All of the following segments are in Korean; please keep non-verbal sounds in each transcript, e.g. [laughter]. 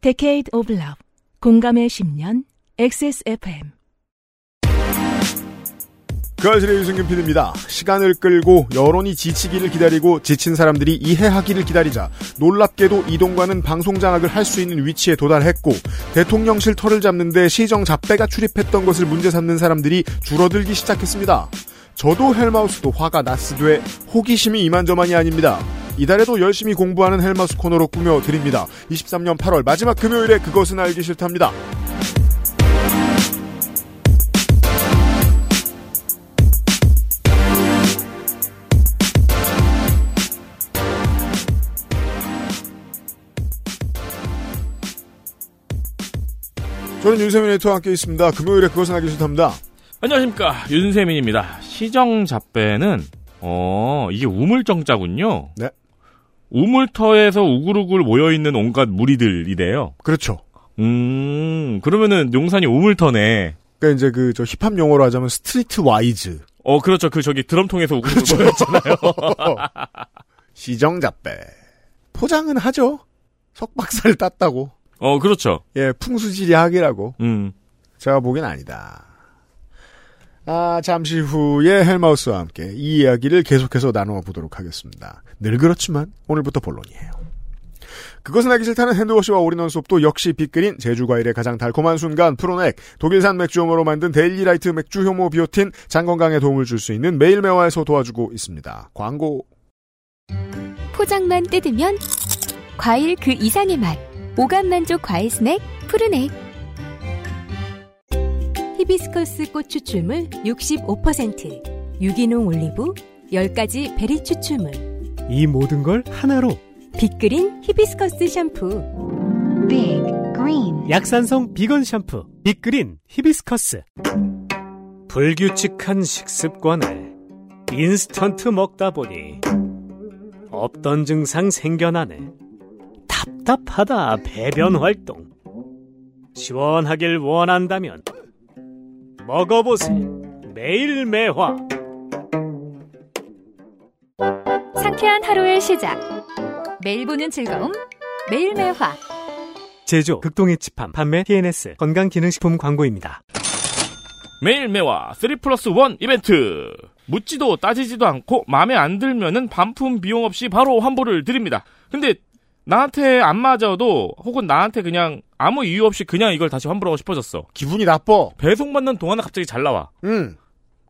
Decade of Love 공감의 10년 XSFM 그 아실의 유승균 PD입니다. 시간을 끌고 여론이 지치기를 기다리고 지친 사람들이 이해하기를 기다리자 놀랍게도 이동관은 방송 장악을 할 수 있는 위치에 도달했고 대통령실 털을 잡는데 시정 잡배가 출입했던 것을 문제 삼는 사람들이 줄어들기 시작했습니다. 저도 헬마우스도 화가 났으되 호기심이 이만저만이 아닙니다. 이달에도 열심히 공부하는 헬마우스 코너로 꾸며드립니다. 23년 8월 마지막 금요일에 그것은 알기 싫답니다. 저는 윤세민 에디터와 함께 있습니다. 금요일에 그것은 알기 싫답니다. 안녕하십니까 윤세민입니다. 시정 잡배는 어 이게 우물정자군요. 네. 우물터에서 우글우글 모여 있는 온갖 무리들이래요. 그렇죠. 음 그러면은 용산이 우물터네. 그러니까 이제 그 저 힙합 용어로 하자면 street wise. 어 그렇죠 그 저기 드럼통에서 우글우글 그렇죠. 모였잖아요. [laughs] 시정잡배. 포장은 하죠. 석박사를 땄다고. 어 그렇죠. 예, 풍수지리학이라고. 음 제가 보기엔 아니다. 아, 잠시 후에 헬마우스와 함께 이 이야기를 계속해서 나누어 보도록 하겠습니다. 늘 그렇지만 오늘부터 본론이에요. 그것은 알기 싫다는 hand wash와 all-in-one 수업도 역시 빅그린 제주과일의 가장 달콤한 순간 푸르넥 독일산 맥주 효모로 만든 데일리라이트 맥주 효모 비오틴 장 건강에 도움을 줄 수 있는 매일 매화에서 도와주고 있습니다. 광고 포장만 뜯으면 과일 그 이상의 맛. 오감 만족 과일 스낵 푸르넥. 히비스커스 꽃 추출물 65%, 유기농 올리브 10가지 베리 추출물, 이 모든 걸 하나로. 빅그린 히비스커스 샴푸. 빅 그린. 약산성 비건 샴푸 빅그린 히비스커스. 불규칙한 식습관을 인스턴트 먹다 보니 없던 증상 생겨나네. 답답하다 배변 활동. 시원하길 원한다면 먹어보세요 매일 매화 상쾌한 하루의 시작. 매일 보는 즐거움. 매일 매화. 제조 극동의 집함 판매 TNS 건강기능식품 광고입니다 매일 매화 3 플러스 1 이벤트. 묻지도 따지지도 않고 마음에 안 들면은 반품 비용 없이 바로 환불을 드립니다. 근데 나한테 안 맞아도 혹은 나한테 그냥 아무 이유 없이 그냥 이걸 다시 환불하고 싶어졌어. 기분이 나빠. 배송받는 동안에 갑자기 잘 나와. 응.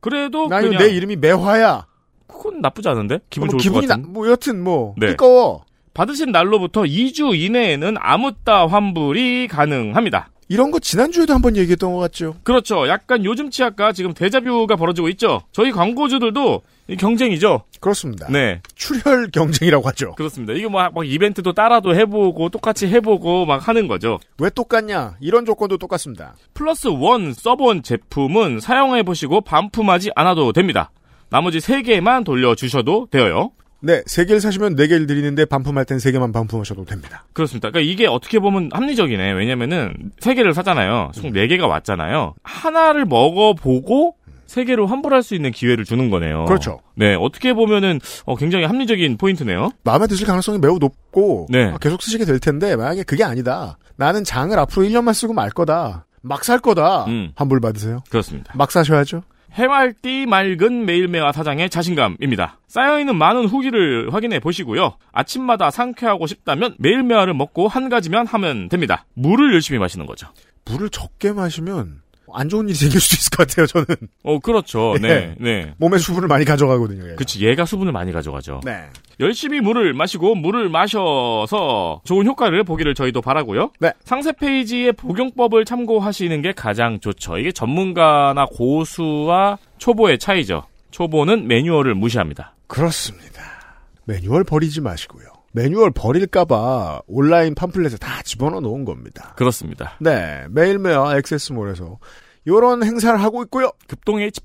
그래도 나는 그냥 내 이름이 매화야. 그건 나쁘지 않은데 기분 뭐 좋을 기분이 것 나, 같은. 뭐 여튼 뭐 네. 띠꺼워. 받으신 날로부터 2주 이내에는 아무 따 환불이 가능합니다. 이런 거 지난주에도 한번 얘기했던 것 같죠. 그렇죠. 약간 요즘 치약과 지금 대자뷰가 벌어지고 있죠. 저희 광고주들도 이 경쟁이죠. 그렇습니다. 네, 출혈 경쟁이라고 하죠. 그렇습니다. 이거 막, 막 이벤트도 따라도 해보고 똑같이 해보고 막 하는 거죠. 왜 똑같냐? 이런 조건도 똑같습니다. 플러스 원 써본 제품은 사용해보시고 반품하지 않아도 됩니다. 나머지 3개만 돌려주셔도 돼요. 네, 세 개를 사시면 네 개를 드리는데 반품할 땐세 개만 반품하셔도 됩니다. 그렇습니다. 그러니까 이게 어떻게 보면 합리적이네. 왜냐면은 3개를 사잖아요. 총 4개가 왔잖아요. 하나를 먹어보고 3개로 환불할 수 있는 기회를 주는 거네요. 그렇죠. 네, 어떻게 보면은 어, 굉장히 합리적인 포인트네요. 마음에 드실 가능성이 매우 높고 네. 아, 계속 쓰시게 될 텐데 만약에 그게 아니다. 나는 장을 앞으로 1년만 쓰고 말 거다. 막 살 거다. 음. 환불 받으세요. 그렇습니다. 막 사셔야죠. 해맑디 맑은 매일매화 사장의 자신감입니다. 쌓여있는 많은 후기를 확인해 보시고요. 아침마다 상쾌하고 싶다면 매일매화를 먹고 한 가지면 하면 됩니다. 물을 열심히 마시는 거죠. 물을 적게 마시면 안 좋은 일이 생길 수도 있을 것 같아요. 저는 어, 그렇죠. [laughs] 네, 네. 몸에 수분을 많이 가져가거든요. 얘가. 그치, 얘가 수분을 많이 가져가죠. 네. 열심히 물을 마시고 물을 마셔서 좋은 효과를 보기를 저희도 바라고요. 네. 상세 페이지의 복용법을 참고하시는 게 가장 좋죠. 이게 전문가나 고수와 초보의 차이죠. 초보는 매뉴얼을 무시합니다. 그렇습니다. 매뉴얼 버리지 마시고요. 매뉴얼 버릴까봐 온라인 팜플렛에 다 집어넣어 놓은 겁니다. 그렇습니다. 네, 매일매일 액세스몰에서 이런 행사를 하고 있고요. 급동의 집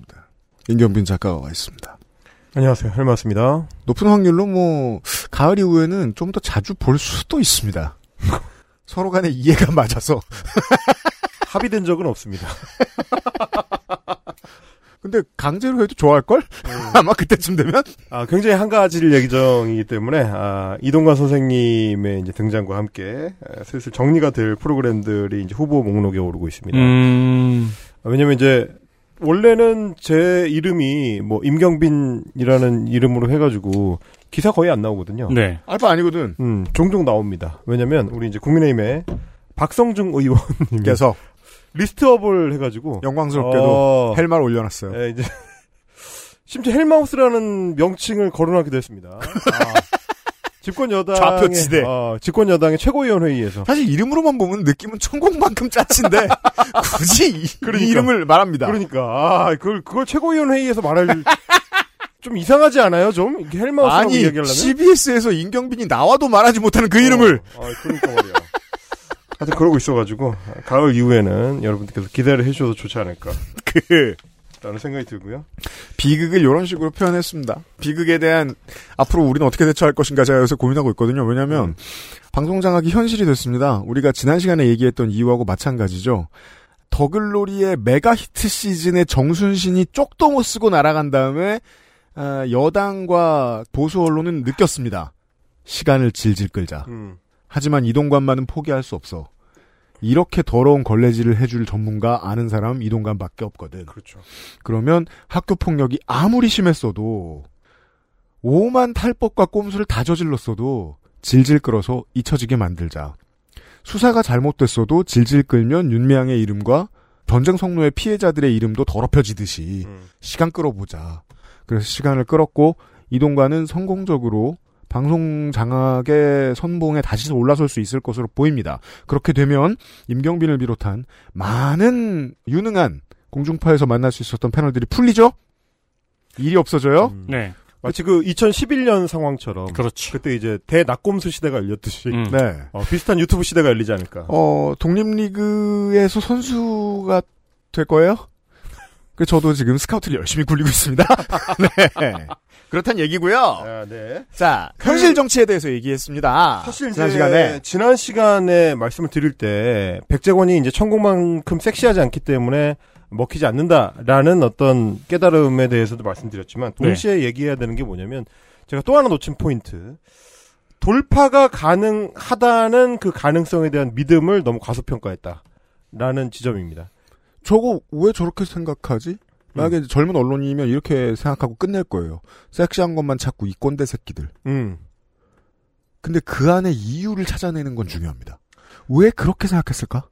임경빈 작가가 와 있습니다. 안녕하세요. 헬마우스입니다. 높은 확률로 뭐 가을 이후에는 좀 더 자주 볼 수도 있습니다. [laughs] 서로 간에 이해가 맞아서. [laughs] 합의된 적은 없습니다. [laughs] 근데 강제로 해도 좋아할걸? 아마 그때쯤 되면? 아, 굉장히 한 가지를 예정이기 때문에, 아, 이동관 선생님의 이제 등장과 함께, 아, 슬슬 정리가 될 프로그램들이 이제 후보 목록에 오르고 있습니다. 음. 아, 왜냐면 이제, 원래는 제 이름이 뭐, 임경빈이라는 이름으로 해가지고, 기사 거의 안 나오거든요. 네. 알바 아니거든. 음, 종종 나옵니다. 왜냐면, 우리 이제 국민의힘의 박성중 의원님께서 리스트업을 해가지고, 영광스럽게도 어, 헬마를 올려놨어요. 예, 이제 [laughs] 심지어 헬마우스라는 명칭을 거론하기도 했습니다. [laughs] 아, 집권 여당의 좌표지대. 어, 집권 여당의 최고위원 회의에서 사실 이름으로만 보면 느낌은 천국만큼 짜친데 [laughs] 굳이 이, 그러니까. 이 이름을 말합니다. 그러니까 아 그걸 그걸 최고위원 회의에서 말할 [laughs] 좀 이상하지 않아요? 좀 헬마우스라고 아니 이야기하려면 CBS에서 임경빈이 나와도 말하지 못하는 그 이름을 어, 어, 그러니까 말이야. 하여튼 그러고 있어가지고 가을 이후에는 여러분들께서 기대를 해주셔도 좋지 않을까 [laughs] 그 라는 생각이 들고요. 비극을 이런 식으로 표현했습니다. 비극에 대한 앞으로 우리는 어떻게 대처할 것인가 제가 요새 고민하고 있거든요. 왜냐하면 음. 방송 장악이 현실이 됐습니다. 우리가 지난 시간에 얘기했던 이유하고 마찬가지죠. 더글로리의 메가 히트 시즌에 정순신이 쪽도 못 쓰고 날아간 다음에 아, 여당과 보수 언론은 느꼈습니다. 시간을 질질 끌자. 음. 하지만 이동관만은 포기할 수 없어. 이렇게 더러운 걸레질을 해줄 전문가 아는 사람 이동관밖에 없거든. 그렇죠. 그러면 학교 폭력이 아무리 심했어도 오만 탈법과 꼼수를 다 저질렀어도 질질 끌어서 잊혀지게 만들자. 수사가 잘못됐어도 질질 끌면 윤미향의 이름과 전쟁 성노의 피해자들의 이름도 더럽혀지듯이 음. 시간 끌어보자. 그래서 시간을 끌었고 이동관은 성공적으로 방송 장악의 선봉에 다시 올라설 수 있을 것으로 보입니다. 그렇게 되면 임경빈을 비롯한 많은 유능한 공중파에서 만날 수 있었던 패널들이 풀리죠? 일이 없어져요? 음. 네. 마치 그 2011년 상황처럼 그렇죠. 그때 이제 대낙검수 시대가 열렸듯이 음. 네. 어, 비슷한 유튜브 시대가 열리지 않을까. 어, 독립리그에서 선수가 될 거예요? 그 저도 지금 스카우트를 열심히 굴리고 있습니다. [laughs] 네. 그렇단 얘기고요. 아, 네. 자, 현실 정치에 대해서 얘기했습니다. 사실 지난 시간에 지난 시간에 말씀을 드릴 때 백재권이 이제 천국만큼 섹시하지 않기 때문에 먹히지 않는다라는 어떤 깨달음에 대해서도 말씀드렸지만 동시에 얘기해야 되는 게 뭐냐면 제가 또 하나 놓친 포인트 돌파가 가능하다는 그 가능성에 대한 믿음을 너무 과소평가했다라는 지점입니다. 저거 왜 저렇게 생각하지? 만약에 음. 젊은 언론이면 이렇게 생각하고 끝낼 거예요. 섹시한 것만 찾고 이 꼰대 새끼들. 음. 근데 그 안에 이유를 찾아내는 건 중요합니다. 왜 그렇게 생각했을까?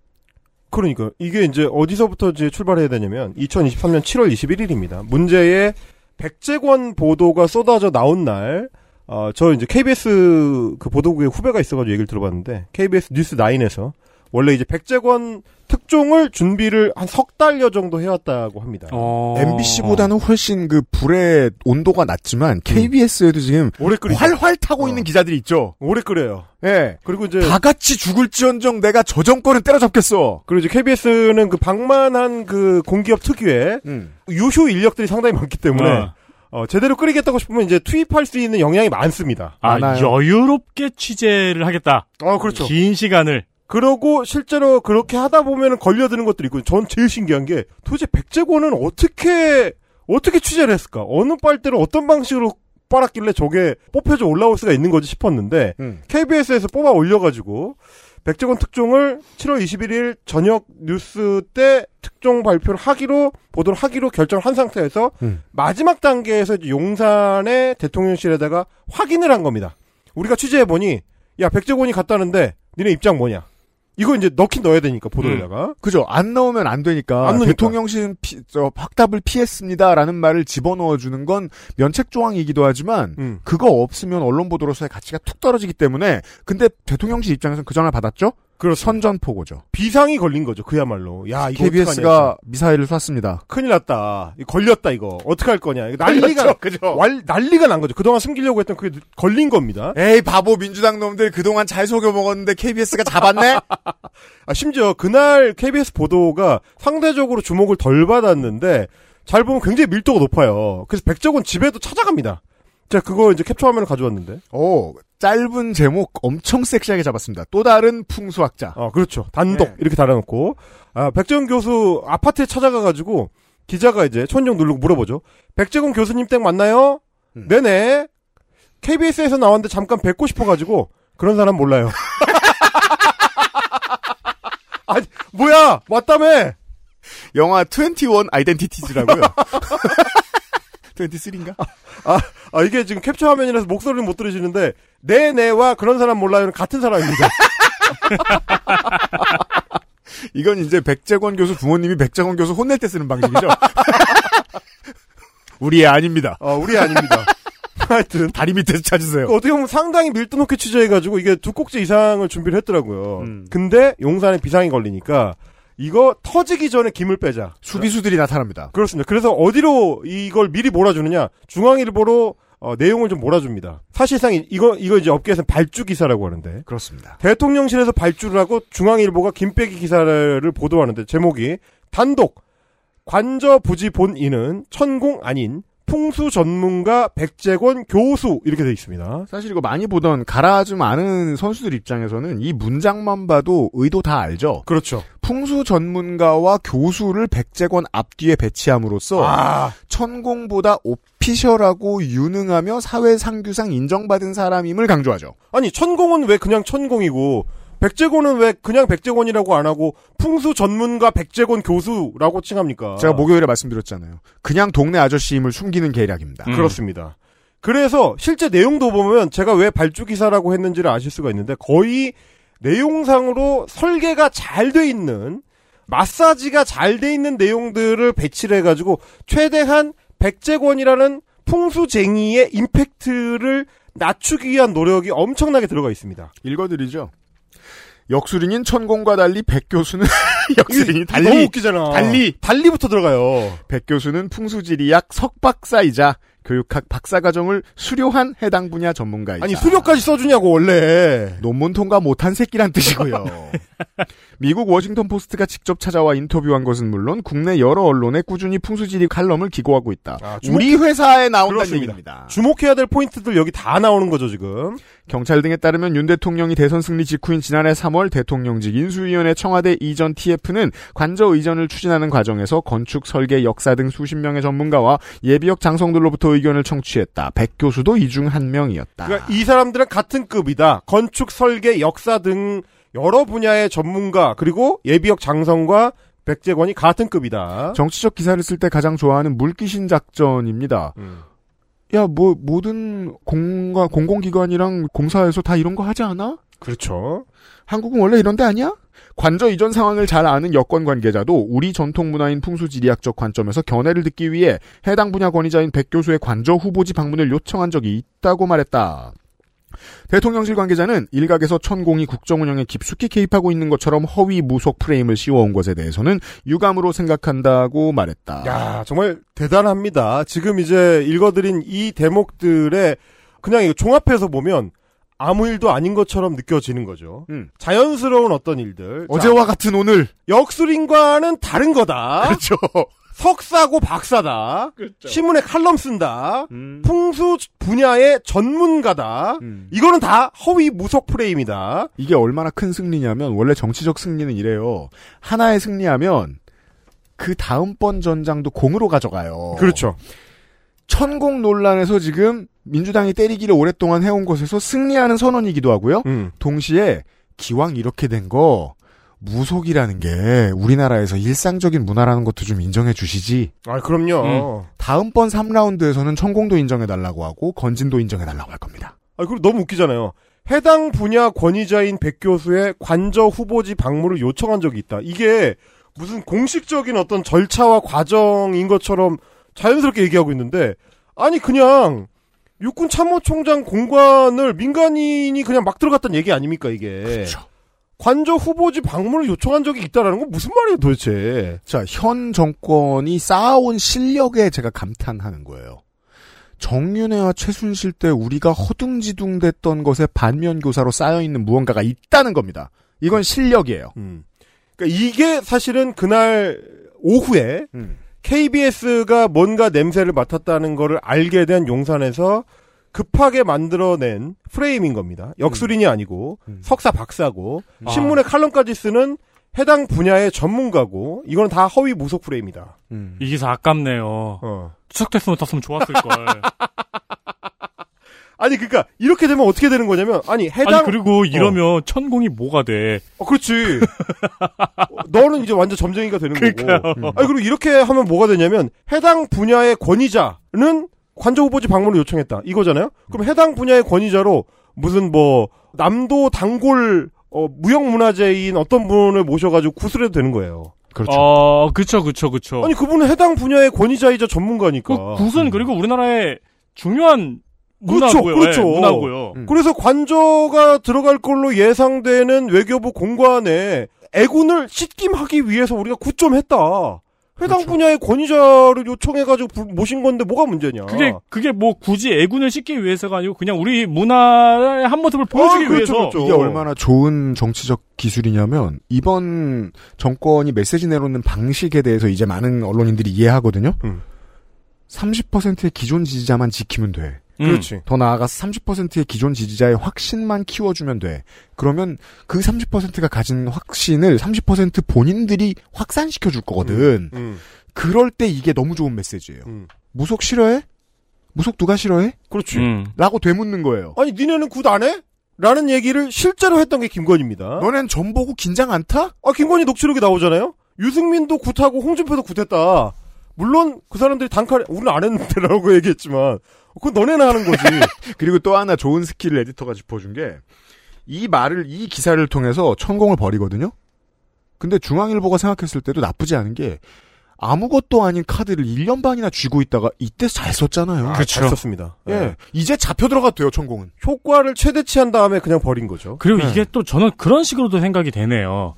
그러니까 이게 이제 어디서부터 이제 출발해야 되냐면 2023년 7월 21일입니다. 문제의 백재권 보도가 쏟아져 나온 날, 어, 저 이제 KBS 그 보도국의 후배가 있어가지고 얘기를 들어봤는데 KBS 뉴스 9에서 원래 이제 백재권 특종을 준비를 한 석 달여 정도 해왔다고 합니다. 어. MBC보다는 훨씬 그 불의 온도가 음. 낮지만 KBS에도 지금 오래. 활활 타고 어. 있는 기자들이 있죠. 오래 끓여요. 예. 그리고 이제 다 같이 죽을지언정 내가 저 정권은 때려잡겠어. 그리고 이제 KBS는 그 방만한 그 공기업 특유의 음. 유효 인력들이 상당히 많기 때문에 어. 어, 제대로 끓이겠다고 싶으면 이제 투입할 수 있는 역량이 많습니다. 아, 많아요. 여유롭게 취재를 하겠다. 어, 그렇죠. 긴 시간을. 그러고 실제로 그렇게 하다 보면 걸려드는 것들이 있고 전 제일 신기한 게 도대체 백제권은 어떻게 어떻게 취재를 했을까? 어느 빨대를 어떤 방식으로 빨았길래 저게 뽑혀져 올라올 수가 있는 거지 싶었는데 음. KBS에서 뽑아 올려가지고 백제권 특종을 7월 21일 저녁 뉴스 때 특종 발표를 하기로 보도를 하기로 결정을 한 상태에서 음. 마지막 단계에서 용산의 대통령실에다가 확인을 한 겁니다. 우리가 취재해 보니 야 백제권이 갔다는데 니네 입장 뭐냐? 이거 이제 넣긴 넣어야 되니까 보도에다가 그죠. 안 나오면 안 되니까. 안. 대통령실은 피- 저, 확답을 피했습니다라는 말을 집어넣어 주는 건 면책 조항이기도 하지만 음. 그거 없으면 언론 보도로서의 가치가 툭 떨어지기 때문에 근데 대통령실 입장에서는 그 전화 받았죠? 그 선전포고죠. 비상이 걸린 거죠. 그야말로. 야, 이거 KBS가 미사일을 쐈습니다. 큰일 났다. 걸렸다 이거. 어떻게 할 거냐. 난리가 그죠? 왈- 난리가 난 거죠. 그동안 숨기려고 했던 그게 걸린 겁니다. 에이 바보 민주당 놈들 그동안 잘 속여 먹었는데 KBS가 잡았네. [laughs] 아, 심지어 그날 KBS 보도가 상대적으로 주목을 덜 받았는데 잘 보면 굉장히 밀도가 높아요. 그래서 백적원 집에도 찾아갑니다. 제가 그거 이제 캡처 화면을 가져왔는데. 오 짧은 제목 엄청 섹시하게 잡았습니다. 또 다른 풍수학자. 어, 그렇죠. 단독 네. 이렇게 달아놓고 아, 백재원 교수 아파트에 찾아가가지고 기자가 이제 천정 누르고 물어보죠. 백재원 교수님 댁 맞나요? 음. 네네. KBS에서 나왔는데 잠깐 뵙고 싶어가지고 그런 사람 몰라요. [laughs] 아니 뭐야 맞다며? 영화 21 아이덴티티즈라고요. [laughs] 23인가? 아 이게 지금 캡처 화면이라서 목소리는 못 들으시는데 네네와 그런 사람 몰라요는 같은 사람입니다. [laughs] 이건 이제 백재권 교수 부모님이 백재권 교수 혼낼 때 쓰는 방식이죠. [laughs] 우리 애 아닙니다. 어 우리 아닙니다. [laughs] 하여튼 다리 밑에서 찾으세요. 그 어떻게 보면 상당히 밀도 높게 취재해가지고 이게 두 꼭지 이상을 준비를 했더라고요. 음. 근데 용산에 비상이 걸리니까 이거 터지기 전에 김을 빼자. 수비수들이 나타납니다. 그렇습니다. 그래서 어디로 이걸 미리 몰아주느냐? 중앙일보로 어, 내용을 좀 몰아줍니다. 사실상 이- 이거 이거 이제 업계에서는 발주 기사라고 하는데 그렇습니다. 대통령실에서 발주를 하고 중앙일보가 김빼기 기사를 보도하는데 제목이 단독 관저 부지 본인은 천공 아닌 풍수 전문가 백재권 교수 이렇게 돼 있습니다. 사실 이거 많이 보던 가라앉지 않은 선수들 입장에서는 이 문장만 봐도 의도 다 알죠. 그렇죠. 풍수 전문가와 교수를 백재권 앞뒤에 배치함으로써 아, 천공보다 오피셜하고 유능하며 사회 상규상 인정받은 사람임을 강조하죠. 아니 천공은 왜 그냥 천공이고 백재권은 왜 그냥 백재권이라고 안 하고 풍수 전문가 백재권 교수라고 칭합니까? 제가 목요일에 말씀드렸잖아요. 그냥 동네 아저씨임을 숨기는 계략입니다. 음. 그렇습니다. 그래서 실제 내용도 보면 제가 왜 발주 기사라고 했는지를 아실 수가 있는데 거의 내용상으로 설계가 잘 돼 있는 마사지가 잘 돼 있는 내용들을 배치를 해가지고 최대한 백재권이라는 풍수쟁이의 임팩트를 낮추기 위한 노력이 엄청나게 들어가 있습니다. 읽어드리죠. 역술인인 천공과 달리 백 교수는 [laughs] 역술인이 너무 달리 웃기잖아. 달리. 달리부터 들어가요. 백 교수는 풍수지리학 석박사이자 교육학 박사과정을 수료한 해당 분야 전문가이자 아니 수료까지 써주냐고 원래. 논문 통과 못한 새끼란 뜻이고요. [laughs] 미국 워싱턴 포스트가 직접 찾아와 인터뷰한 것은 물론 국내 여러 언론에 꾸준히 풍수지리 칼럼을 기고하고 있다. 아, 주목- 우리 회사에 나온다는. 얘기입니다. 주목해야 될 포인트들 여기 다 나오는 거죠 지금. 경찰 등에 따르면 윤 대통령이 대선 승리 직후인 지난해 3월 대통령직 인수위원회 청와대 이전 TF는 관저 이전을 추진하는 과정에서 건축, 설계, 역사 등 수십 명의 전문가와 예비역 장성들로부터 의견을 청취했다. 백 교수도 이 중 한 명이었다. 그러니까 이 사람들은 같은 급이다. 건축, 설계, 역사 등 여러 분야의 전문가 그리고 예비역 장성과 백재권이 같은 급이다. 정치적 기사를 쓸 때 가장 좋아하는 물귀신 작전입니다. 음. 야, 뭐 모든 공과 공공기관이랑 공사에서 다 이런 거 하지 않아? 그렇죠. 한국은 원래 이런 데 아니야? 관저 이전 상황을 잘 아는 여권 관계자도 우리 전통 문화인 풍수지리학적 관점에서 견해를 듣기 위해 해당 분야 권위자인 백 교수의 관저 후보지 방문을 요청한 적이 있다고 말했다. 대통령실 관계자는 일각에서 천공이 국정 운영에 깊숙이 개입하고 있는 것처럼 허위 무속 프레임을 씌워온 것에 대해서는 유감으로 생각한다고 말했다. 야 정말 대단합니다. 지금 이제 읽어드린 이 대목들의 그냥 이거 종합해서 보면 아무 일도 아닌 것처럼 느껴지는 거죠. 음. 자연스러운 어떤 일들. 어제와 같은 오늘. 역술인과는 다른 거다. 그렇죠. [laughs] 석사고 박사다. 신문에 칼럼 쓴다. 음. 풍수 분야의 전문가다. 음. 이거는 다 허위 무속 프레임이다. 이게 얼마나 큰 승리냐면 원래 정치적 승리는 이래요. 하나에 승리하면 그 다음번 전장도 공으로 가져가요. 그렇죠. 천공 논란에서 지금 민주당이 때리기를 오랫동안 해온 것에서 승리하는 선언이기도 하고요. 음. 동시에 기왕 이렇게 된 거 무속이라는 게 우리나라에서 일상적인 문화라는 것도 좀 인정해 주시지. 아, 그럼요. 다음번 3라운드에서는 천공도 인정해 달라고 하고 건진도 인정해 달라고 할 겁니다. 아, 그리고 너무 웃기잖아요. 해당 분야 권위자인 백 교수의 관저 후보지 방문을 요청한 적이 있다. 이게 무슨 공식적인 어떤 절차와 과정인 것처럼 자연스럽게 얘기하고 있는데, 아니, 그냥, 육군 참모총장 공관을 민간인이 그냥 막 들어갔다는 얘기 아닙니까, 이게. 그렇죠. 관저 후보지 방문을 요청한 적이 있다라는 건 무슨 말이에요 도대체? 자, 현 정권이 쌓아온 실력에 제가 감탄하는 거예요. 정윤회와 최순실 때 우리가 허둥지둥댔던 것에 반면교사로 쌓여있는 무언가가 있다는 겁니다. 이건 실력이에요. 음. 그러니까 이게 사실은 그날 오후에 음. KBS가 뭔가 냄새를 맡았다는 거를 알게 된 용산에서 급하게 만들어낸 프레임인 겁니다. 역술인이 아니고 음. 석사 박사고 아. 신문에 칼럼까지 쓰는 해당 분야의 전문가고 이거는 다 허위 무속 프레임이다. 음. 이 기사 아깝네요. 어. 추석 됐으면 떴으면 좋았을 걸. [laughs] 아니 그러니까 이렇게 되면 어떻게 되는 거냐면 아니 해당 아니 그리고 이러면 천공이 뭐가 돼? 어, 그렇지. 어, [laughs] 너는 이제 완전 점쟁이가 되는 그러니까요. 거고. 아니 그리고 이렇게 하면 뭐가 되냐면 해당 분야의 권위자는 관저 후보지 방문을 요청했다 이거잖아요. 그럼 해당 분야의 권위자로 무슨 뭐 남도 단골 어, 무형문화재인 어떤 분을 모셔가지고 구슬해도 되는 거예요. 그렇죠. 어, 그쵸, 그쵸, 그쵸. 아니 그분은 해당 분야의 권위자이자 전문가니까. 그 굿은 그리고 우리나라의 중요한 그렇죠, 문화고요. 그렇죠. 예, 문화고요. 음. 그래서 관저가 들어갈 걸로 예상되는 외교부 공관에 애군을 씻김하기 위해서 우리가 굿좀 했다. 해당 그렇죠. 분야의 권위자를 요청해가지고 부- 모신 건데 뭐가 문제냐. 그게 그게 뭐 굳이 애군을 씻기 위해서가 아니고 그냥 우리 문화의 한 모습을 보여주기 아, 그렇죠, 위해서 그렇죠. 이게 얼마나 좋은 정치적 기술이냐면 이번 정권이 메시지 내놓는 방식에 대해서 이제 많은 언론인들이 이해하거든요. 음. 30%의 기존 지지자만 지키면 돼. 음. 그렇지. 더 나아가서 30%의 기존 지지자의 확신만 키워주면 돼. 그러면 그 30%가 가진 확신을 30% 본인들이 확산시켜 줄 거거든. 음, 그럴 때 이게 너무 좋은 메시지예요. 음. 무속 싫어해? 무속 누가 싫어해? 그렇지. 음. 라고 되묻는 거예요. 아니 니네는 굿 안 해? 라는 얘기를 실제로 했던 게 김건희입니다. 너넨 점 보고 긴장 안 타? 아 김건희 녹취록이 나오잖아요. 유승민도 굿하고 홍준표도 굿했다. 물론 그 사람들이 단칼에 우리는 안 했는데라고 [laughs] 얘기했지만 그건 너네나 하는 거지. [laughs] 그리고 또 하나 좋은 스킬을 에디터가 짚어준 게, 이 말을, 이 기사를 통해서 천공을 버리거든요? 근데 중앙일보가 생각했을 때도 나쁘지 않은 게, 아무것도 아닌 카드를 1년 반이나 쥐고 있다가 이때 잘 썼잖아요. 아, 잘 썼습니다. 예. 예. 이제 잡혀 들어갔대요, 천공은. 효과를 최대치한 다음에 그냥 버린 거죠. 그리고 네. 이게 또 저는 그런 식으로도 생각이 되네요.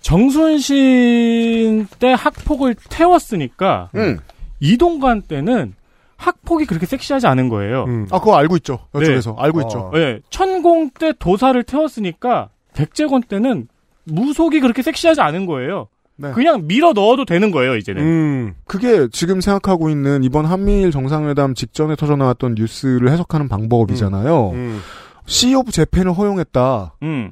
정순신 때 학폭을 태웠으니까 응. 이동관 때는 학폭이 그렇게 섹시하지 않은 거예요. 음. 아, 그거 알고 있죠. 이쪽에서. 알고 어. 있죠. 예, 천공 때 도사를 태웠으니까 백재권 때는 무속이 그렇게 섹시하지 않은 거예요. 네. 그냥 밀어 넣어도 되는 거예요, 이제는. 음. 그게 지금 생각하고 있는 이번 한미일 정상회담 직전에 터져 나왔던 뉴스를 해석하는 방법이잖아요. 음. Sea of Japan을 허용했다. 음.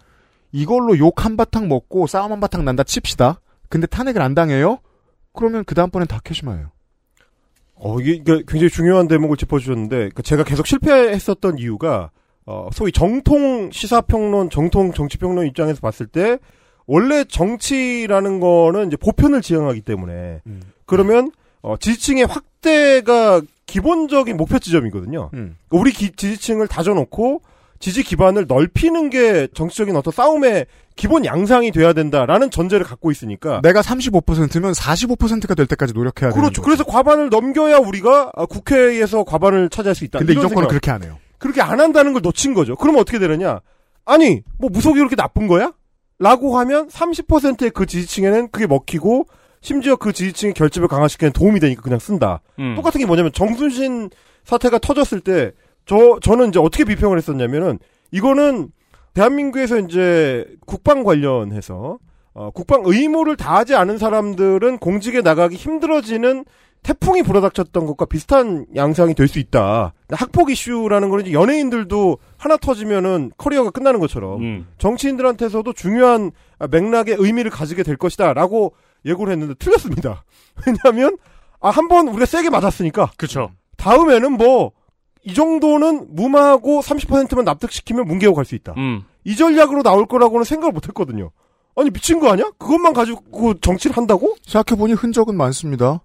이걸로 욕 한바탕 먹고 싸움 한바탕 난다 칩시다. 근데 탄핵을 안 당해요? 그러면 그 다음번엔 다케시마예요. 어, 이게, 이게 굉장히 중요한 대목을 짚어주셨는데, 그 제가 계속 실패했었던 이유가, 어, 소위 정통 시사평론, 정통 정치평론 입장에서 봤을 때, 원래 정치라는 거는 이제 보편을 지향하기 때문에, 음. 그러면, 어, 지지층의 확대가 기본적인 목표 지점이거든요. 음. 우리 기- 지지층을 다져놓고, 지지 기반을 넓히는 게 정치적인 어떤 싸움의 기본 양상이 돼야 된다라는 전제를 갖고 있으니까, 내가 35%면 45%가 될 때까지 노력해야 되는 그렇죠. 그래서 과반을 넘겨야 우리가 아, 국회에서 과반을 차지할 수 있다. 근데 이 정권은. 그렇게 안 해요. 그렇게 안 한다는 걸 놓친 거죠. 그러면 어떻게 되느냐? 아니, 뭐 무속이 그렇게 나쁜 거야? 라고 하면 30%의 그 지지층에는 그게 먹히고 심지어 그 지지층의 결집을 강화시키는 도움이 되니까 그냥 쓴다. 음. 똑같은 게 뭐냐면 정순신 사태가 터졌을 때 저 저는 이제 어떻게 비평을 했었냐면은 이거는 대한민국에서 이제 국방 관련해서 어, 국방 의무를 다하지 않은 사람들은 공직에 나가기 힘들어지는 태풍이 불어닥쳤던 것과 비슷한 양상이 될 수 있다. 학폭 이슈라는 거는 연예인들도 하나 터지면은 커리어가 끝나는 것처럼 음. 정치인들한테서도 중요한 맥락의 의미를 가지게 될 것이다라고 예고를 했는데 틀렸습니다. [laughs] 왜냐하면 아, 한 번 우리가 세게 맞았으니까 그쵸. 다음에는 뭐 이 정도는 무마하고 30%만 납득시키면 뭉개고 갈 수 있다. 음. 이 전략으로 나올 거라고는 생각을 못 했거든요. 아니 미친 거 아니야? 그것만 가지고 정치를 한다고? 생각해보니 흔적은 많습니다.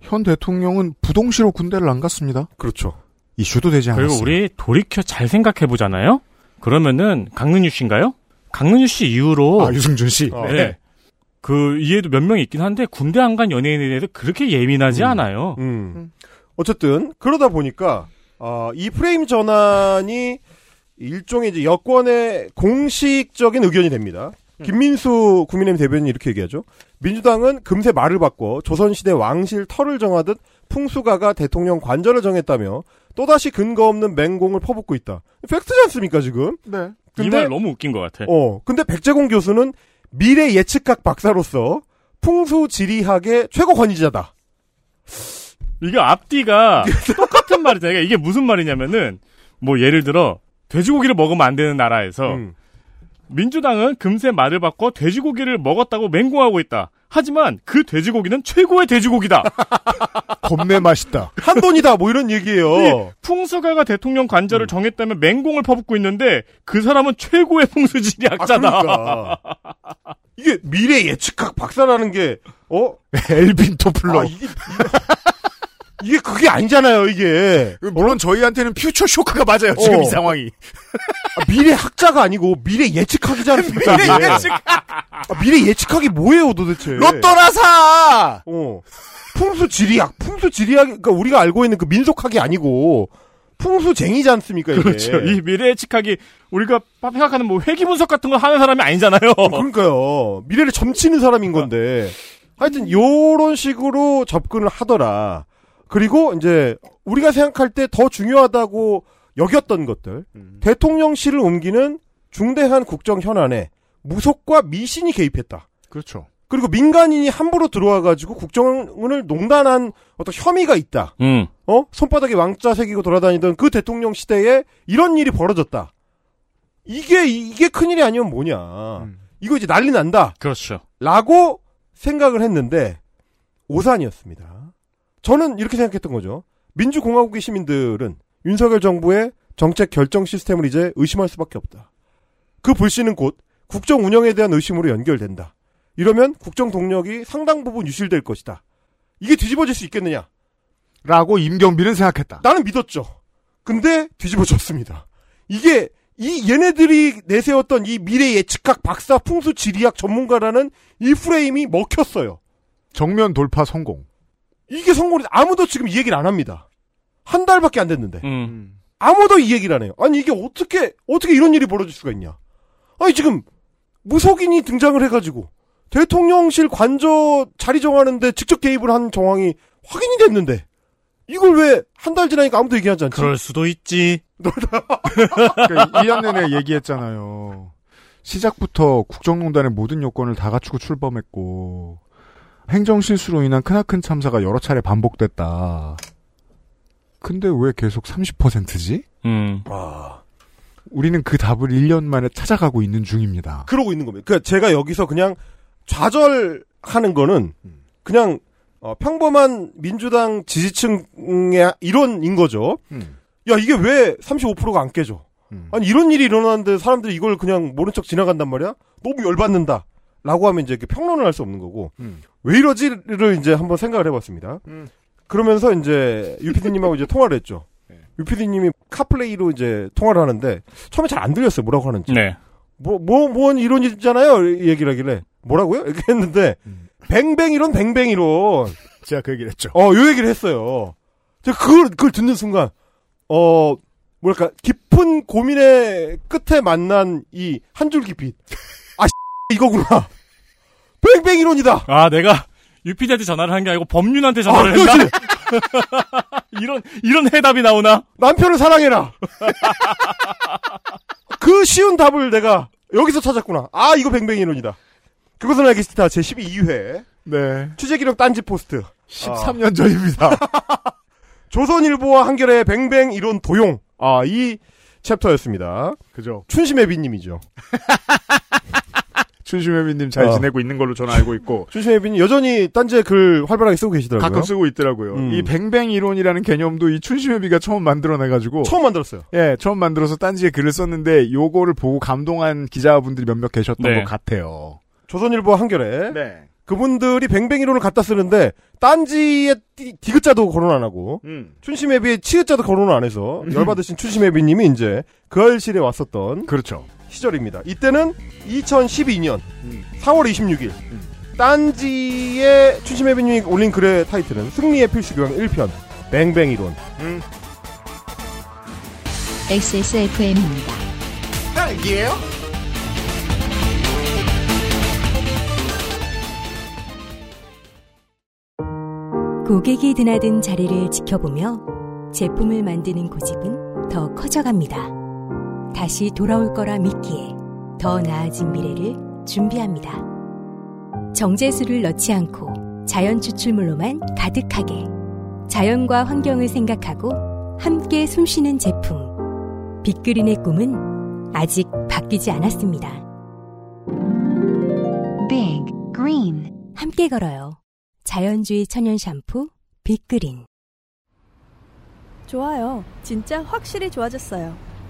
현 대통령은 부동시로 군대를 안 갔습니다. 그렇죠. 이슈도 되지 그리고 않았어요. 우리 돌이켜 잘 생각해 보잖아요. 그러면은 강릉유 씨인가요? 강릉유 씨 이후로 아, 유승준 씨. 어. 네. 그 이해도 몇 명 있긴 한데 군대 안 간 연예인에 대해서 그렇게 예민하지 음. 않아요. 음. 어쨌든 그러다 보니까 어, 이 프레임 전환이 일종의 이제 여권의 공식적인 의견이 됩니다. 김민수 국민의힘 대변인이 이렇게 얘기하죠. 민주당은 금세 말을 바꿔 조선시대 왕실 털을 정하듯 풍수가가 대통령 관절을 정했다며 또다시 근거 없는 맹공을 퍼붓고 있다. 팩트지 않습니까 지금? 네. 이 근데 말 너무 웃긴 것 같아. 어 근데 백재공 교수는 미래 예측학 박사로서 풍수지리학의 최고 권위자다. 이게 앞뒤가 [laughs] 말이잖아. 그러니까 이게 무슨 말이냐면은 뭐 예를 들어 돼지고기를 먹으면 안 되는 나라에서 음. 민주당은 금세 말을 바꿔 돼지고기를 먹었다고 맹공하고 있다. 하지만 그 돼지고기는 최고의 돼지고기다. [laughs] 겁내 맛있다. 한 돈이다 뭐 이런 얘기예요. 풍수가가 대통령 관절을 음. 정했다면 맹공을 퍼붓고 있는데 그 사람은 최고의 풍수지리 학자다. 아, 그러니까. 이게 미래 예측학 박사라는 게 어? [laughs] 엘빈 토플러. 아, 이게, 이게 그게 아니잖아요, 이게. 물론 저희한테는 퓨처 쇼크가 맞아요. 지금 어. 이 상황이. 아, 미래 학자가 아니고 미래 예측학이지 않습니까? [laughs] 미래? 예측. 아, 미래 예측학이 뭐예요, 도대체? 로또나 사. 어. 풍수 지리학, 풍수 지리학, 그러니까 우리가 알고 있는 그 민속학이 아니고 풍수쟁이지 않습니까, 이게? 그렇죠. 이 미래 예측학이 우리가 생각하는 뭐 회기 분석 같은 거 하는 사람이 아니잖아요. 그러니까요. 미래를 점치는 사람인 건데. 하여튼 요런 식으로 접근을 하더라. 그리고 이제 우리가 생각할 때 더 중요하다고 여겼던 것들. 대통령실을 옮기는 중대한 국정 현안에 무속과 미신이 개입했다. 그렇죠. 그리고 민간인이 함부로 들어와가지고 국정을 농단한 어떤 혐의가 있다. 음. 어? 손바닥에 왕자 새기고 돌아다니던 그 대통령 시대에 이런 일이 벌어졌다. 이게, 이게 큰 일이 아니면 뭐냐. 음. 이거 이제 난리 난다. 그렇죠. 라고 생각을 했는데, 오산이었습니다. 저는 이렇게 생각했던 거죠. 민주공화국의 시민들은 윤석열 정부의 정책 결정 시스템을 이제 의심할 수밖에 없다. 그 불씨는 곧 국정 운영에 대한 의심으로 연결된다. 이러면 국정 동력이 상당 부분 유실될 것이다. 이게 뒤집어질 수 있겠느냐? 라고 임경빈은 생각했다. 나는 믿었죠. 근데 뒤집어졌습니다. 이게 이 얘네들이 내세웠던 이 미래 예측학 박사 풍수 지리학 전문가라는 이 프레임이 먹혔어요. 정면 돌파 성공. 이게 성공이 아무도 지금 이 얘기를 안 합니다. 한 달밖에 안 됐는데 음. 아무도 이 얘기를 안 해요. 아니 이게 어떻게 어떻게 이런 일이 벌어질 수가 있냐? 아니 지금 무속인이 등장을 해가지고 대통령실 관저 자리 정하는데 직접 개입을 한 정황이 확인이 됐는데 이걸 왜 한 달 지나니까 아무도 얘기하지 않지? 그럴 수도 있지. [laughs] 그러니까 1년 내내 얘기했잖아요. 시작부터 국정농단의 모든 요건을 다 갖추고 출범했고 행정 실수로 인한 크나큰 참사가 여러 차례 반복됐다. 근데 왜 계속 30%지? 음. 아, 우리는 그 답을 1년 만에 찾아가고 있는 중입니다. 그러고 있는 겁니다. 그러니까 제가 여기서 그냥 좌절하는 거는 그냥 어, 평범한 민주당 지지층의 이론인 거죠. 음. 야 이게 왜 35%가 안 깨져? 음. 아니 이런 일이 일어나는데 사람들이 이걸 그냥 모른 척 지나간단 말이야? 너무 열받는다. 라고 하면 이제 이렇게 평론을 할 수 없는 거고 음. 왜 이러지를 이제 한번 생각을 해봤습니다. 음. 그러면서 이제 유피디님하고 이제 통화를 했죠. [laughs] 네. 유피디님이 카플레이로 이제 통화를 하는데 처음에 잘 안 들렸어요. 뭐라고 하는지. 네. 뭐, 뭐, 뭔 이론 있잖아요. 이 얘기를 하길래. 뭐라고요? 이렇게 했는데, 음. 뱅뱅 이론, 뱅뱅 이론. 제가 그 얘기를 했죠. 어, 요 얘기를 했어요. 제가 그걸, 그걸 듣는 순간, 어, 뭐랄까, 깊은 고민의 끝에 만난 이 한 줄기 빛. 아, [laughs] 이거구나. 뱅뱅 이론이다. 아, 내가 유피디한테 전화를 한 게 아니고 법률한테 아, 전화를 했나? 그렇지. [laughs] 이런, 이런 해답이 나오나? 남편을 사랑해라. [laughs] 그 쉬운 답을 내가 여기서 찾았구나. 아, 이거 뱅뱅 이론이다. 그것은 싫다. 제 12회. 네. 취재 기록 딴지 포스트. 13년 전입니다. [laughs] 조선일보와 한겨레의 뱅뱅 이론 도용. 아, 이 챕터였습니다. 그죠. 춘심애비님이죠. 춘심혜민님 잘 어. 지내고 있는 걸로 저는 알고 있고 [laughs] 춘심애비님 여전히 딴지에 글 활발하게 쓰고 계시더라고요. 가끔 쓰고 있더라고요. 음. 이 뱅뱅 이론이라는 개념도 이 춘심혜비가 처음 만들어내가지고 처음 만들었어요. 예 처음 만들어서 딴지에 글을 썼는데 요거를 보고 감동한 기자분들이 몇몇 계셨던 네. 것 같아요. 조선일보 한겨레. 네. 그분들이 뱅뱅 이론을 갖다 쓰는데 딴지에 디- 디귿자도 거론 안 하고 음. 춘심애비의 치읓자도 거론을 안 해서 열받으신 춘심애비님이 이제 그 알실에 왔었던 그렇죠. 시절입니다. 이때는 2012년 4월 음. 26일 음. 딴지의 춘심해비님이 올린 글의 타이틀은 승리의 필수 교양 1편 뱅뱅 이론 음. XSFM입니다. 딸기예요? 고객이 드나든 자리를 지켜보며 제품을 만드는 고집은 더 커져갑니다. 다시 돌아올 거라 믿기에 더 나아진 미래를 준비합니다. 정제수를 넣지 않고 자연 추출물로만 가득하게 자연과 환경을 생각하고 함께 숨쉬는 제품. 빅그린의 꿈은 아직 바뀌지 않았습니다. Big Green 함께 걸어요. 자연주의 천연 샴푸 빅그린. 좋아요. 진짜 확실히 좋아졌어요.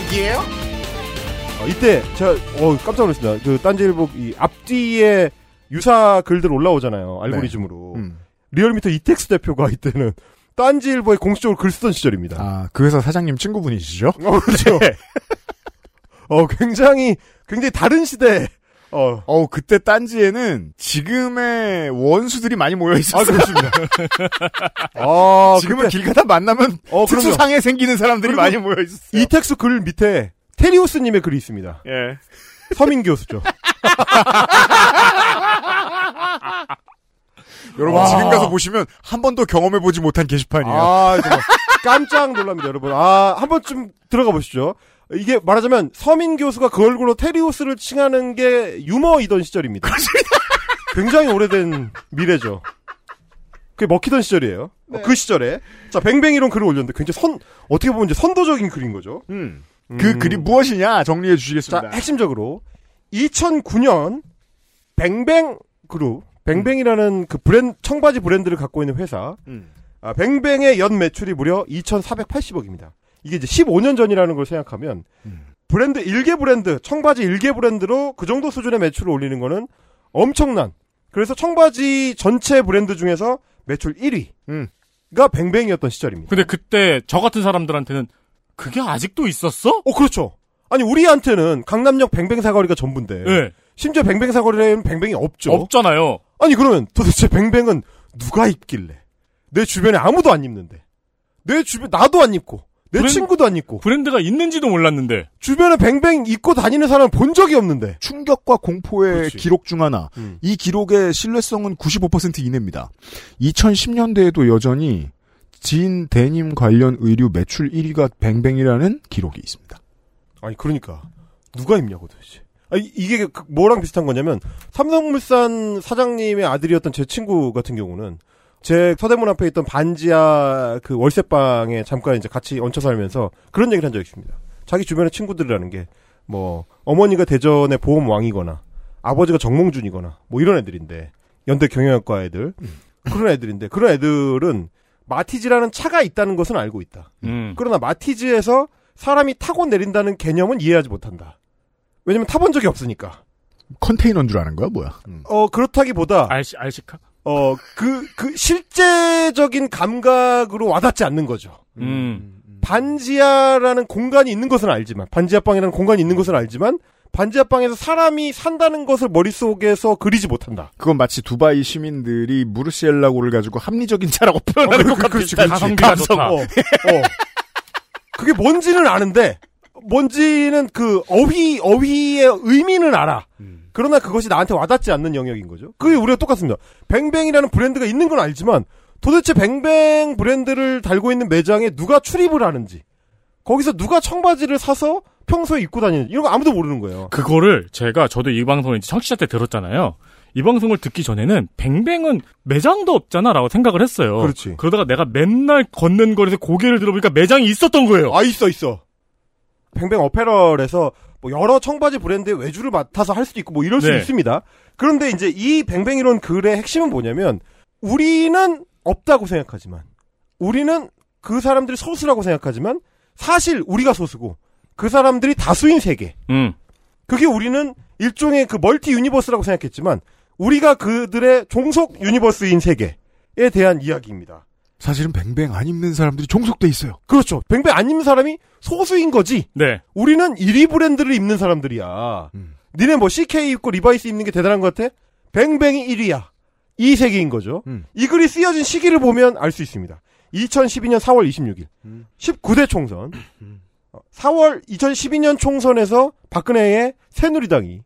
딸기예요? 어, 이때 제가 어, 깜짝 놀랐습니다. 그 딴지일보 이 앞뒤에 유사 글들 올라오잖아요. 알고리즘으로. 음. 리얼미터 이텍스 대표가 이때는 딴지일보에 공식적으로 글 쓰던 시절입니다. 아, 그 회사 사장님 친구분이시죠? 어, 그렇죠. [laughs] 어, 굉장히 굉장히 다른 시대. 어, 어, 그때 딴지에는 지금의 원수들이 많이 모여 있었어요. 아, 그렇습니다. [laughs] 아, 지금은 길 가다 만나면 어. 특수상에 생기는 사람들이 많이 모여 있었어요. 이 텍스 글 밑에 테리우스님의 글이 있습니다. 예. 서민 교수죠. [laughs] 여러분 와. 지금 가서 보시면 한 번도 경험해 보지 못한 게시판이에요. 아, 깜짝 놀랍니다, 여러분. 아, 한 번쯤 들어가 보시죠. 이게 말하자면 서민 교수가 그 얼굴로 테리우스를 칭하는 게 유머이던 시절입니다. 굉장히 오래된 미래죠. 그게 먹히던 시절이에요. 어, 그 시절에. 자, 뱅뱅이론 글을 올렸는데 굉장히 선, 어떻게 보면 이제 선도적인 글인 거죠. 음. 그 글이 무엇이냐 정리해 주시겠습니다. 자, 핵심적으로 2009년 뱅뱅 그룹, 뱅뱅이라는 그 브랜드 청바지 브랜드를 갖고 있는 회사. 음. 아, 뱅뱅의 연 매출이 무려 2,480억입니다. 이게 이제 15년 전이라는 걸 생각하면 음. 브랜드 일개 브랜드, 청바지 일개 브랜드로 그 정도 수준의 매출을 올리는 거는 엄청난. 그래서 청바지 전체 브랜드 중에서 매출 1위가 음. 뱅뱅이었던 시절입니다. 근데 그때 저 같은 사람들한테는 그게 아직도 있었어? 어, 그렇죠. 아니 우리한테는 강남역 뱅뱅 사거리가 전부인데 네. 심지어 뱅뱅 사거리에는 뱅뱅이 없죠. 없잖아요. 아니 그러면 도대체 뱅뱅은 누가 입길래? 내 주변에 아무도 안 입는데. 내 주변 나도 안 입고 내 브랜- 친구도 안 입고 브랜드가 있는지도 몰랐는데. 주변에 뱅뱅 입고 다니는 사람 본 적이 없는데. 충격과 공포의 그렇지. 기록 중 하나. 음. 이 기록의 신뢰성은 95% 이내입니다. 2010년대에도 여전히 진 데님 관련 의류 매출 1위가 뱅뱅이라는 기록이 있습니다. 아니 그러니까 누가 입냐고 도대체. 아니, 이게 그 뭐랑 비슷한 거냐면 삼성물산 사장님의 아들이었던 제 친구 같은 경우는 제 서대문 앞에 있던 반지하 그 월세방에 잠깐 이제 같이 얹혀 살면서 그런 얘기를 한 적이 있습니다. 자기 주변의 친구들이라는 게 뭐 어머니가 대전의 보험 왕이거나 아버지가 정몽준이거나 뭐 이런 애들인데 연대 경영학과 애들 그런 애들인데 그런 애들은 마티즈라는 차가 있다는 것은 알고 있다. 음. 그러나 마티즈에서 사람이 타고 내린다는 개념은 이해하지 못한다. 왜냐면 타본 적이 없으니까. 컨테이너인 줄 아는 거야, 뭐야? 어, 그렇다기보다, 알시, 알시카? 어, 그, 그, 실제적인 감각으로 와닿지 않는 거죠. 음. 반지하라는 공간이 있는 것은 알지만, 반지하방이라는 공간이 있는 것은 알지만, 반지하방에서 사람이 산다는 것을 머릿속에서 그리지 못한다. 그건 마치 두바이 시민들이 무르시엘라고를 가지고 합리적인 차라고 표현하는 그- 것과 그렇지, 비슷한 그렇지. 가성비가 감성. 좋다. 어, 어. 그게 뭔지는 아는데, 뭔지는 그 어휘, 어휘의 의미는 알아. 그러나 그것이 나한테 와닿지 않는 영역인 거죠. 그게 우리가 똑같습니다. 뱅뱅이라는 브랜드가 있는 건 알지만, 도대체 뱅뱅 브랜드를 달고 있는 매장에 누가 출입을 하는지, 거기서 누가 청바지를 사서 평소에 입고 다니는지, 이런 거 아무도 모르는 거예요. 그거를 제가 저도 이 방송을 이제 청취자 때 들었잖아요. 이 방송을 듣기 전에는 뱅뱅은 매장도 없잖아라고 생각을 했어요. 그렇지. 그러다가 내가 맨날 걷는 거리에서 고개를 들어보니까 매장이 있었던 거예요. 아, 있어, 있어. 뱅뱅 어페럴에서 뭐 여러 청바지 브랜드의 외주를 맡아서 할 수도 있고 뭐 이럴 수 네. 있습니다. 그런데 이제 이 뱅뱅 이론 글의 핵심은 뭐냐면 우리는 없다고 생각하지만 우리는 그 사람들이 소수라고 생각하지만 사실 우리가 소수고 그 사람들이 다수인 세계. 음. 그게 우리는 일종의 그 multi universe라고 생각했지만 우리가 그들의 종속 universe인 세계. 대한 이야기입니다. 사실은 뱅뱅 안 입는 사람들이 종속돼 있어요. 그렇죠. 뱅뱅 안 입는 사람이 소수인 거지. 네. 우리는 1위 브랜드를 입는 사람들이야. 니네 뭐 CK 입고 리바이스 입는 게 대단한 것 같아? 뱅뱅이 1위야. 이 세계인 거죠. 이 글이 쓰여진 시기를 보면 알 수 있습니다. 2012년 4월 26일. 19대 총선. 어, 4월 2012년 총선에서 박근혜의 새누리당이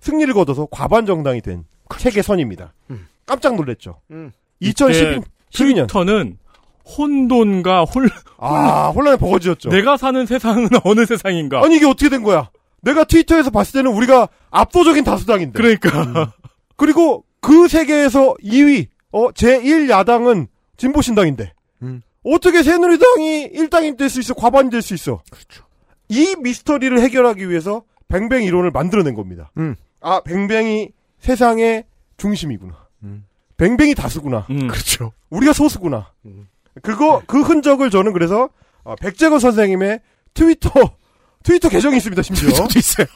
승리를 거둬서 과반 정당이 된 세계선입니다. 깜짝 놀랐죠. 2012년 트위터는 혼돈과 홀 아, 혼란의 버거지였죠. 내가 사는 세상은 [laughs] 어느 세상인가? 아니 이게 어떻게 된 거야? 내가 트위터에서 봤을 때는 우리가 압도적인 다수당인데. 그러니까. 그리고 그 세계에서 2위, 어, 제1야당은 진보신당인데. 어떻게 새누리당이 1당이 될 수 있어? 과반이 될 수 있어? 그렇죠. 이 미스터리를 해결하기 위해서 뱅뱅 이론을 만들어낸 겁니다. 아, 뱅뱅이 세상의 중심이구나. 뱅뱅이 다수구나. 그렇죠. 우리가 소수구나. 그거, 그 흔적을 저는 그래서, 어, 백재건 선생님의 트위터, 트위터 계정이 있습니다, 심지어. 트위터도 있어요.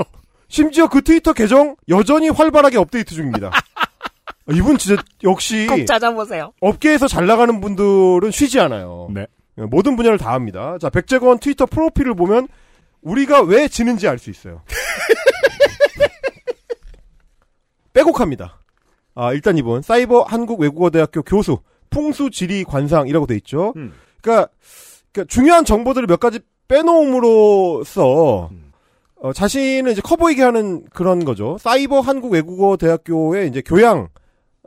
심지어 그 트위터 계정 여전히 활발하게 업데이트 중입니다. 아, 이분 진짜 역시 꼭 찾아보세요. 업계에서 잘 나가는 분들은 쉬지 않아요. 네. 모든 분야를 다 합니다. 자, 백재건 트위터 프로필을 보면 우리가 왜 지는지 알 수 있어요. [laughs] 빼곡합니다. 아, 일단 이분 사이버 한국외국어대학교 교수 풍수 지리 관상이라고 돼 있죠. 그러니까, 그러니까 중요한 정보들을 몇 가지 빼놓음으로써 어, 자신을 이제 커 보이게 하는 그런 거죠. 사이버 한국 외국어 대학교의 이제 교양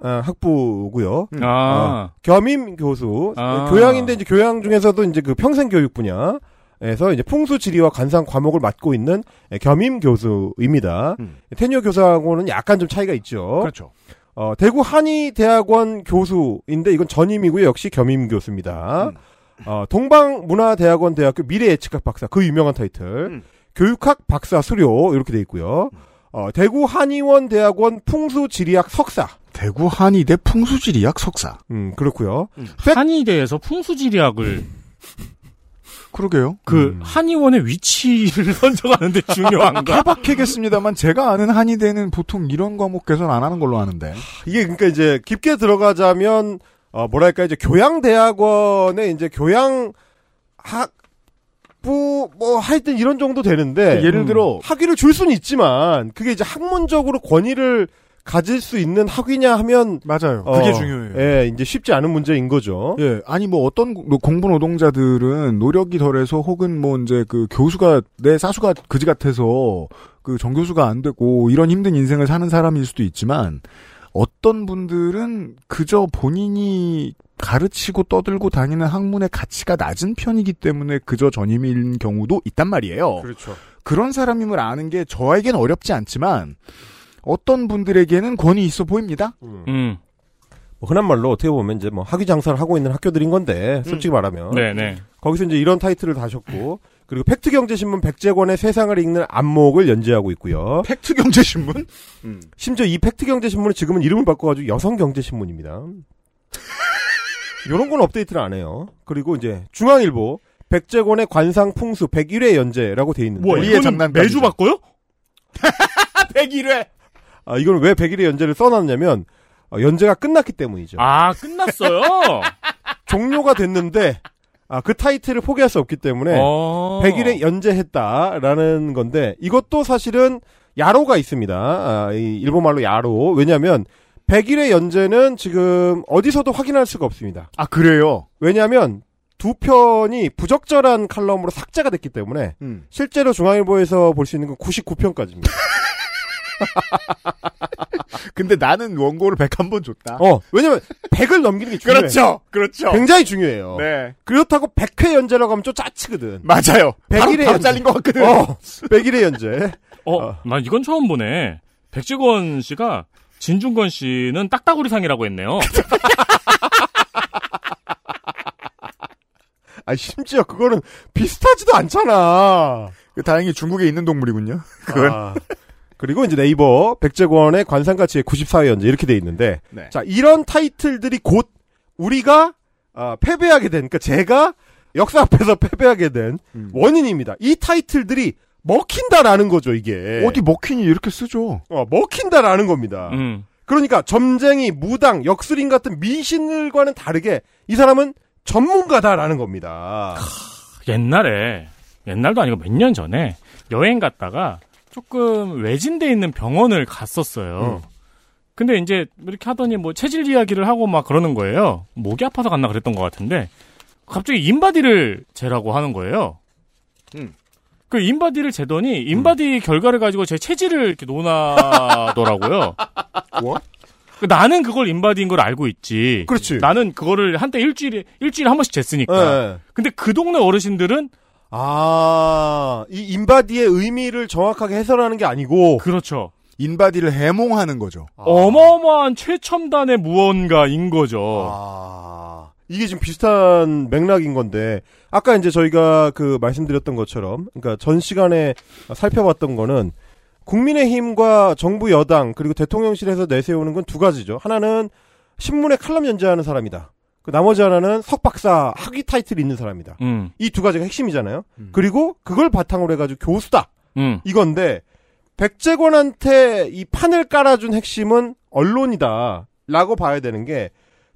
아, 학부고요. 아. 어, 겸임 교수. 아. 교양인데 이제 교양 중에서도 이제 그 평생 교육 분야 에서 이제 풍수 지리와 관상 과목을 맡고 있는 예, 겸임 교수입니다. 테니어 교수하고는 약간 좀 차이가 있죠. 그렇죠. 어, 대구 한의대학원 교수인데 이건 전임이고요. 역시 겸임 교수입니다. 어, 동방문화대학원 대학교 미래예측학 박사 그 유명한 타이틀. 교육학 박사 수료 이렇게 돼 있고요. 어, 대구 한의원 대학원 풍수지리학 석사. 대구 한의대 풍수지리학 석사. 음, 그렇고요. 한의대에서 풍수지리학을 [laughs] 그러게요. 그 한의원의 위치를 [laughs] 선정하는데 중요한가? 해박하겠습니다만 제가 아는 한의대는 보통 이런 과목 개선 안 하는 걸로 아는데. 이게 그러니까 이제 깊게 들어가자면 어 뭐랄까 이제 교양 대학원의 이제 교양 학부 뭐 하여튼 이런 정도 되는데 예를 들어 학위를 줄 수는 있지만 그게 이제 학문적으로 권위를 가질 수 있는 학위냐 하면 맞아요. 어, 그게 중요해요. 예, 이제 쉽지 않은 문제인 거죠. 예, 아니 뭐 어떤 고- 공부 노동자들은 노력이 덜해서 혹은 뭐 이제 그 교수가 내 사수가 그지 같아서 그 정교수가 안 되고 이런 힘든 인생을 사는 사람일 수도 있지만 어떤 분들은 그저 본인이 가르치고 떠들고 다니는 학문의 가치가 낮은 편이기 때문에 그저 전임인 경우도 있단 말이에요. 그렇죠. 그런 사람임을 아는 게 저에겐 어렵지 않지만 어떤 분들에게는 권위 있어 보입니다. 음. 뭐 흔한 말로 어떻게 보면 이제 뭐 학위 장사를 하고 있는 학교들인 건데 솔직히 말하면 네네. 거기서 이제 이런 타이틀을 다셨고 그리고 팩트경제신문 백재권의 세상을 읽는 안목을 연재하고 있고요. 팩트경제신문? 심지어 이 팩트경제신문은 지금은 이름을 바꿔가지고 여성경제신문입니다. 이런 건 업데이트를 안 해요. 그리고 이제 중앙일보 백재권의 관상 풍수 101회 연재라고 돼 있는데 뭐 이거는 매주 바꿔요? [laughs] 101회. 아 이거는 왜 101회 연재를 써놨냐면 어, 연재가 끝났기 때문이죠. 아 끝났어요. [laughs] 종료가 됐는데 아, 그 타이틀을 포기할 수 없기 때문에 어. 100일에 연재했다라는 건데 이것도 사실은 야로가 있습니다. 아, 이 일본말로 야로. 왜냐하면 100일의 연재는 지금 어디서도 확인할 수가 없습니다. 아 그래요? 왜냐하면 두 편이 부적절한 칼럼으로 삭제가 됐기 때문에 음. 실제로 중앙일보에서 볼 수 있는 건 99편까지입니다. [laughs] 근데 나는 원고를 101번 줬다. 어, 왜냐면 100을 넘기는 게 중요해요. 그렇죠. 그렇죠. 굉장히 중요해요. 네. 그렇다고 100회 연재라고 하면 좀 짜치거든. 맞아요. 바로- 100일의 바로 연재. 잘린 것 같거든. 어, 100일의 연재. 어, 난 이건 처음 보네. 백지권 씨가 진중권 씨는 딱따구리상이라고 했네요. [laughs] 아, 심지어 그거는 비슷하지도 않잖아. 다행히 중국에 있는 동물이군요. 그건. 아, 그리고 이제 네이버 백재권의 관상가치의 94회 연재 이렇게 돼 있는데 네. 자 이런 타이틀들이 곧 우리가 아, 패배하게 된 그러니까 제가 역사 앞에서 [laughs] 패배하게 된 음. 원인입니다. 이 타이틀들이 먹힌다라는 거죠 이게. 어디 먹히니 이렇게 쓰죠. 어, 먹힌다라는 겁니다. 음. 그러니까 점쟁이, 무당, 역술인 같은 미신들과는 다르게 이 사람은 전문가다라는 겁니다. 옛날에 옛날도 아니고 몇 년 전에 여행 갔다가 조금 외진 데 있는 병원을 갔었어요. 근데 이제 이렇게 하더니 뭐 체질 이야기를 하고 막 그러는 거예요. 목이 아파서 갔나 그랬던 것 같은데 갑자기 인바디를 재라고 하는 거예요. 음. 그 인바디를 재더니 인바디 결과를 가지고 제 체질을 이렇게 논하더라고요. [laughs] 뭐? 그 나는 그걸 인바디인 걸 알고 있지. 그렇지. 나는 그거를 한때 일주일에 일주일에 한 번씩 쟀으니까. 네. 근데 그 동네 어르신들은 아, 이 인바디의 의미를 정확하게 해설하는 게 아니고 그렇죠. 인바디를 해몽하는 거죠. 어마어마한 최첨단의 무언가인 거죠. 아, 이게 지금 비슷한 맥락인 건데 아까 이제 저희가 그 말씀드렸던 것처럼 그러니까 전 시간에 살펴봤던 거는 국민의힘과 정부 여당 그리고 대통령실에서 내세우는 건 두 가지죠. 하나는 신문에 칼럼 연재하는 사람이다. 그 나머지 하나는 석박사 학위 타이틀이 있는 사람이다. 음. 이두 가지가 핵심이잖아요. 그리고 그걸 바탕으로 해가지고 교수다. 음. 이건데 백재권한테 이 판을 깔아준 핵심은 언론이다라고 봐야 되는 게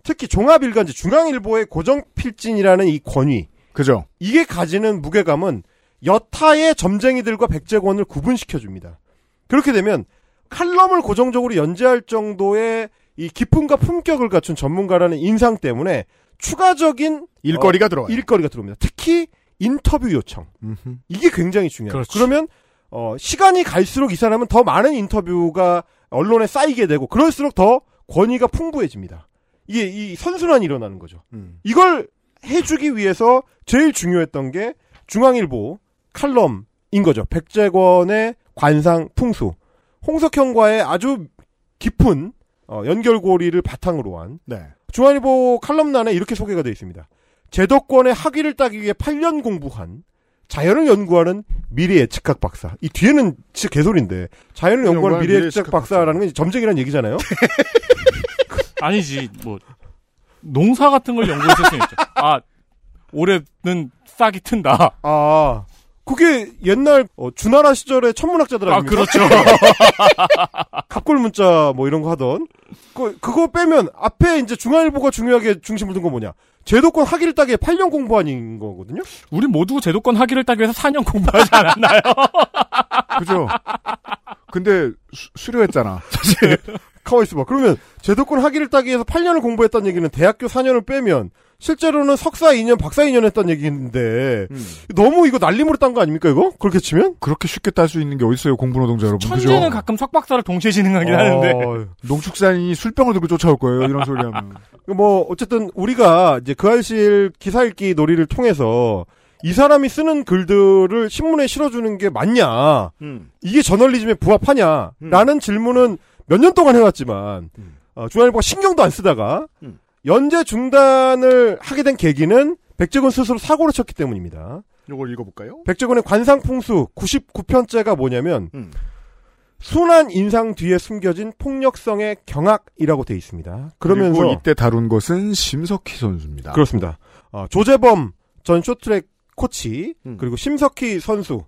특히 종합일간지 중앙일보의 고정필진이라는 이 권위 그죠. 이게 가지는 무게감은 여타의 점쟁이들과 백재권을 구분시켜줍니다. 그렇게 되면 칼럼을 고정적으로 연재할 정도의 이 기품과 품격을 갖춘 전문가라는 인상 때문에 추가적인 일거리가 어, 들어와요. 일거리가 들어옵니다. 특히 인터뷰 요청. 음흠. 이게 굉장히 중요해요. 그렇죠. 그러면 어, 시간이 갈수록 이 사람은 더 많은 인터뷰가 언론에 쌓이게 되고 그럴수록 더 권위가 풍부해집니다. 이게 이 선순환이 일어나는 거죠. 음. 이걸 해주기 위해서 제일 중요했던 게 중앙일보 칼럼인 거죠. 백재권의 관상 풍수. 홍석현과의 아주 깊은 어, 연결고리를 바탕으로 한 네. 중앙일보 칼럼란에 이렇게 소개가 되어 있습니다. 제도권의 학위를 따기 위해 8년 공부한 자연을 연구하는 미래 예측학 박사. 이 뒤에는 진짜 개소리인데 자연을 연구하는 미래 예측학 박사라는 건 점쟁이라는 얘기잖아요. [laughs] 아니지 뭐 농사 같은 걸 연구했을 수 있죠. 아 올해는 싹이 튼다. 아 그게 옛날 어, 주나라 시절의 천문학자들 아 아닙니까? 그렇죠. [laughs] 갑골 문자 뭐 이런 거 하던 그 그거 빼면 앞에 이제 중앙일보가 중요하게 중심을 둔 건 뭐냐? 제도권 학위를 따기에 8년 공부한 거거든요. 우리 모두 제도권 학위를 따기 위해서 4년 공부하지 않았나요? [laughs] 그죠. 근데 수, 수료했잖아. 사실. [laughs] 가만 있어봐. 그러면 제도권 학위를 따기 위해서 8년을 공부했다는 얘기는 대학교 4년을 빼면 실제로는 석사 2년, 박사 2년 했다는 얘기인데 음. 너무 이거 날림으로 딴 거 아닙니까 이거? 그렇게 치면? 그렇게 쉽게 딸 수 있는 게 어딨어요, 공부 노동자 여러분. 천재는 그죠? 가끔 석박사를 동시에 진행하긴 어, 하는데. 농축산인이 술병을 들고 쫓아올 거예요, 이런 소리 하면. [laughs] 뭐 어쨌든 우리가 이제 그 알실 기사 읽기 놀이를 통해서 이 사람이 쓰는 글들을 신문에 실어주는 게 맞냐? 음. 이게 저널리즘에 부합하냐? 라는 질문은 몇 년 동안 해왔지만 어, 중앙일보가 신경도 안 쓰다가 음. 연재 중단을 하게 된 계기는 백재건 스스로 사고를 쳤기 때문입니다. 요걸 읽어볼까요? 백재건의 관상풍수 99편째가 뭐냐면 음. 순한 인상 뒤에 숨겨진 폭력성의 경악이라고 돼 있습니다. 그러면서 그리고 이때 다룬 것은 심석희 선수입니다. 그렇습니다. 어, 조재범 전 쇼트랙 코치 음. 그리고 심석희 선수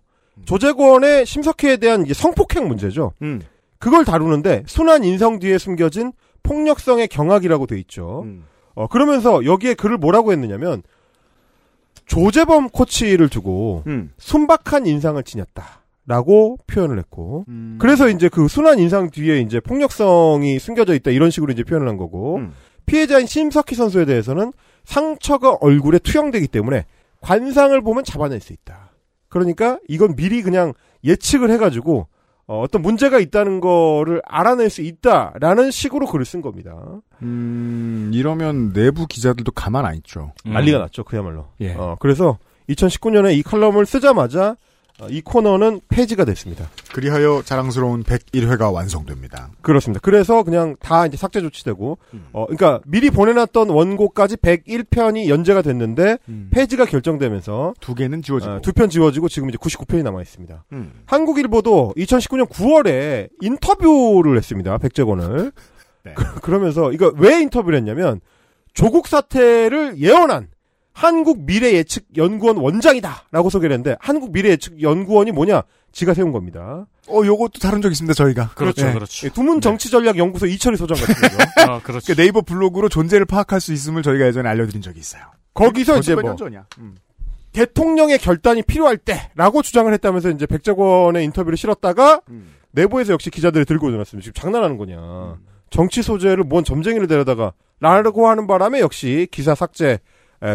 조재권의 심석희에 대한 성폭행 문제죠. 음. 그걸 다루는데 순한 인성 뒤에 숨겨진 폭력성의 경악이라고 돼 있죠. 음. 어, 그러면서 여기에 글을 뭐라고 했느냐면 조재범 코치를 두고 음. 순박한 인상을 지녔다 라고 표현을 했고 음. 그래서 이제 그 순한 인상 뒤에 이제 폭력성이 숨겨져 있다 이런 식으로 이제 표현을 한 거고 음. 피해자인 심석희 선수에 대해서는 상처가 얼굴에 투영되기 때문에 관상을 보면 잡아낼 수 있다. 그러니까 이건 미리 그냥 예측을 해가지고 어, 떤 문제가 있다는 거를 알아낼 수 있다라는 식으로 글을 쓴 겁니다. 음, 이러면 내부 기자들도 가만 안 있죠. 난리가 났죠, 그야말로. 예. 어, 그래서 2019년에 이 칼럼을 쓰자마자 어, 이 코너는 폐지가 됐습니다. 그리하여 자랑스러운 101회가 완성됩니다. 그렇습니다. 그래서 그냥 다 이제 삭제 조치되고, 음. 어, 그러니까 미리 보내놨던 원고까지 101편이 연재가 됐는데 폐지가 결정되면서 두 개는 지워지고 두편 지워지고 지금 이제 99편이 남아 있습니다. 음. 한국일보도 2019년 9월에 인터뷰를 했습니다. 백재권을. 네. 그, [laughs] 그러면서 이거 왜 인터뷰를 했냐면 조국 사태를 예언한 한국 미래 예측 연구원 원장이다라고 소개를 했는데 한국 미래 예측 연구원이 뭐냐? 지가 세운 겁니다. 어, 요것도 다룬 적 있습니다, 저희가. 그렇죠, 네. 그렇죠. 예, 두문 정치 전략 연구소 이철희 소장 같은 거죠. [laughs] 아, 그렇죠. 그 네이버 블로그로 존재를 파악할 수 있음을 저희가 예전에 알려드린 적이 있어요. 거기서 이제 몇 뭐. 음. 대통령의 결단이 필요할 때라고 주장을 했다면서 이제 백작원의 인터뷰를 실었다가 음. 내부에서 역시 기자들이 들고 일어났습니다. 지금 장난하는 거냐. 정치 소재를 뭔 점쟁이를 데려다가 라고 하는 바람에 역시 기사 삭제 에,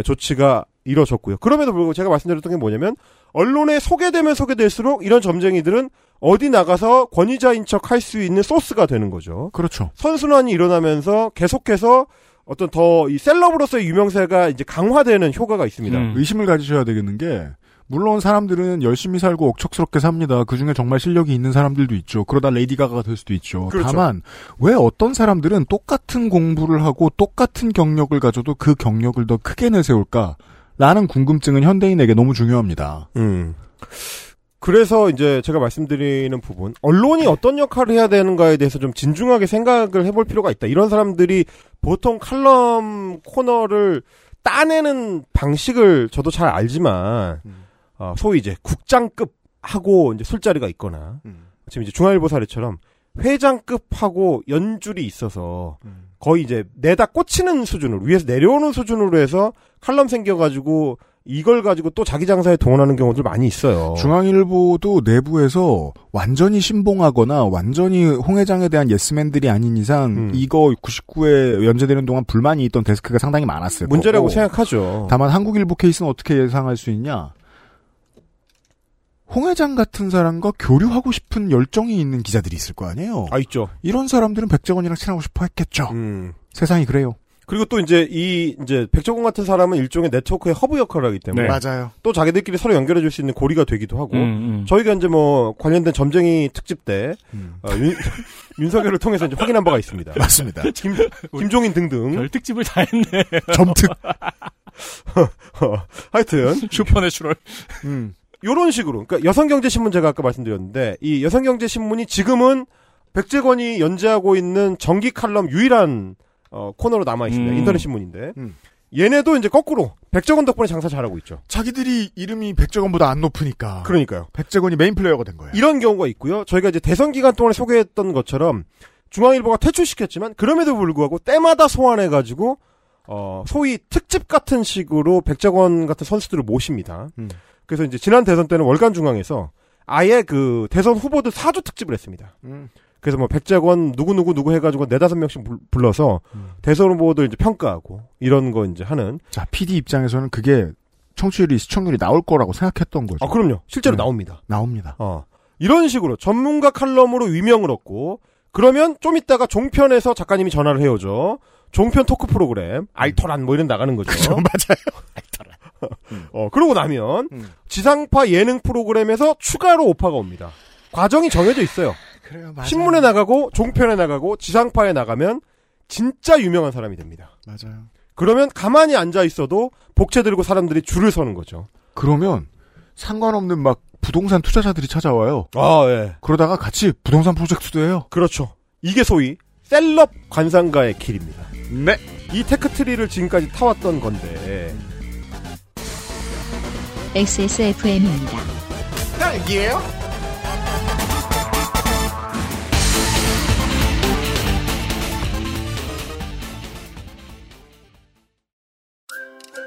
조치가 이뤄졌고요. 그럼에도 불구하고 제가 말씀드렸던 게 뭐냐면 언론에 소개되면 소개될수록 이런 점쟁이들은 어디 나가서 권위자인 척 할 수 있는 소스가 되는 거죠. 그렇죠. 선순환이 일어나면서 계속해서 어떤 더 이 셀럽으로서의 유명세가 이제 강화되는 효과가 있습니다. 음. 의심을 가지셔야 되겠는 게 물론 사람들은 열심히 살고 억척스럽게 삽니다. 그 중에 정말 실력이 있는 사람들도 있죠. 그러다 레이디 가가가 될 수도 있죠. 그렇죠. 다만 왜 어떤 사람들은 똑같은 공부를 하고 똑같은 경력을 가져도 그 경력을 더 크게 내세울까? 라는 궁금증은 현대인에게 너무 중요합니다. 음. 그래서 이제 제가 말씀드리는 부분, 언론이 어떤 역할을 해야 되는가에 대해서 좀 진중하게 생각을 해볼 필요가 있다. 이런 사람들이 보통 칼럼 코너를 따내는 방식을 저도 잘 알지만, 어, 소위 이제 국장급 하고 이제 술자리가 있거나, 지금 이제 중앙일보 사례처럼 회장급하고 연줄이 있어서 거의 이제 내다 꽂히는 수준으로 위에서 내려오는 수준으로 해서 칼럼 생겨가지고 이걸 가지고 또 자기 장사에 동원하는 경우들 많이 있어요. 중앙일보도 내부에서 완전히 신봉하거나 완전히 홍 회장에 대한 예스맨들이 아닌 이상 음. 이거 99에 연재되는 동안 불만이 있던 데스크가 상당히 많았어요. 문제라고 거고. 생각하죠. 다만 한국일보 케이스는 어떻게 예상할 수 있냐? 홍 회장 같은 사람과 교류하고 싶은 열정이 있는 기자들이 있을 거 아니에요. 아 있죠. 이런 사람들은 백재권이랑 친하고 싶어 했겠죠. 음. 세상이 그래요. 그리고 또 이제 이 이제 백재권 같은 사람은 일종의 네트워크의 허브 역할을 하기 때문에 네. 맞아요. 또 자기들끼리 서로 연결해 줄 수 있는 고리가 되기도 하고 음, 음. 저희가 이제 뭐 관련된 점쟁이 특집 때 어, 윤, [laughs] 윤석열을 통해서 이제 확인한 바가 있습니다. [laughs] 맞습니다. 김, 김종인 등등 별 특집을 다 했네. [laughs] 점특. 하여튼 supernatural. 음. 요런 식으로. 그러니까 여성경제신문 제가 아까 말씀드렸는데 이 여성경제신문이 지금은 백재권이 연재하고 있는 정기 칼럼 유일한 어, 코너로 남아 있습니다. 음. 인터넷 신문인데. 음. 얘네도 이제 거꾸로 백재권 덕분에 장사 잘하고 있죠. 자기들이 이름이 백재권보다 안 높으니까. 그러니까요. 백재권이 main player가 된 거예요. 이런 경우가 있고요. 저희가 이제 대선 기간 동안에 소개했던 것처럼 중앙일보가 퇴출시켰지만 그럼에도 불구하고 때마다 소환해 가지고 어, 소위 특집 같은 식으로 백작원 같은 선수들을 모십니다. 음. 그래서 이제 지난 대선 때는 월간 중앙에서 아예 그 대선 후보들 사주 특집을 했습니다. 음. 그래서 뭐 백작원 누구 누구 누구 해가지고 네다섯 명씩 불- 불러서 음. 대선 후보들 이제 평가하고 이런 거 이제 하는. 자, PD 입장에서는 그게 청취율이 시청률이 나올 거라고 생각했던 거죠. 아 그럼요. 실제로 네. 나옵니다. 나옵니다. 어. 이런 식으로 전문가 칼럼으로 위명을 얻고 그러면 좀 이따가 종편에서 작가님이 전화를 해오죠. 종편 토크 프로그램 알토란 뭐 이런 나가는 거죠. [laughs] 맞아요. [laughs] 어 그러고 나면 음. 지상파 예능 프로그램에서 추가로 오파가 옵니다. 과정이 정해져 있어요. 그래요, 신문에 나가고 종편에 나가고 지상파에 나가면 진짜 유명한 사람이 됩니다. 맞아요. 그러면 가만히 앉아 있어도 복채 들고 사람들이 줄을 서는 거죠. 그러면 상관없는 막 부동산 투자자들이 찾아와요. 아, 예. 그러다가 같이 부동산 프로젝트도 해요. 그렇죠. 이게 소위 셀럽 관상가의 길입니다. 네. 이 테크트리를 지금까지 타왔던 건데 XSFM입니다. 딸기예요?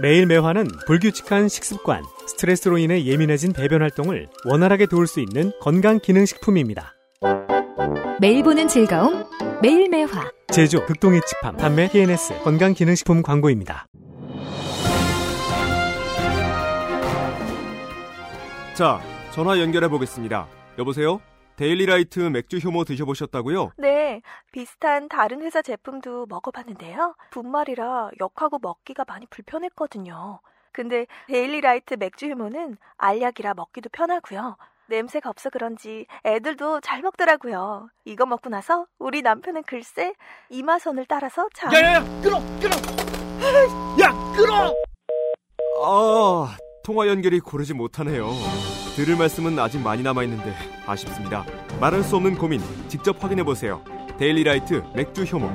매일 매화는 불규칙한 식습관, 스트레스로 인해 예민해진 배변 활동을 원활하게 도울 수 있는 건강 기능 식품입니다. 매일 보는 즐거움 매일 매화 제조 극동의 칩함 판매 TNS 건강 기능 식품 광고입니다. 자, 전화 연결해 보겠습니다. 여보세요? 데일리라이트 맥주 효모 드셔보셨다고요? 네, 비슷한 다른 회사 제품도 먹어봤는데요. 분말이라 역하고 먹기가 많이 불편했거든요. 근데 데일리라이트 맥주 휴무는 알약이라 먹기도 편하고요. 냄새가 없어 그런지 애들도 잘 먹더라고요. 이거 먹고 나서 우리 남편은 글쎄 이마선을 따라서 참... 야야야, 끊어, 끊어. 야, 끊어. 아, 통화 연결이 고르지 못하네요. 들을 말씀은 아직 많이 남아 있는데 아쉽습니다. 말할 수 없는 고민 직접 확인해 보세요. 데일리라이트 맥주 효모.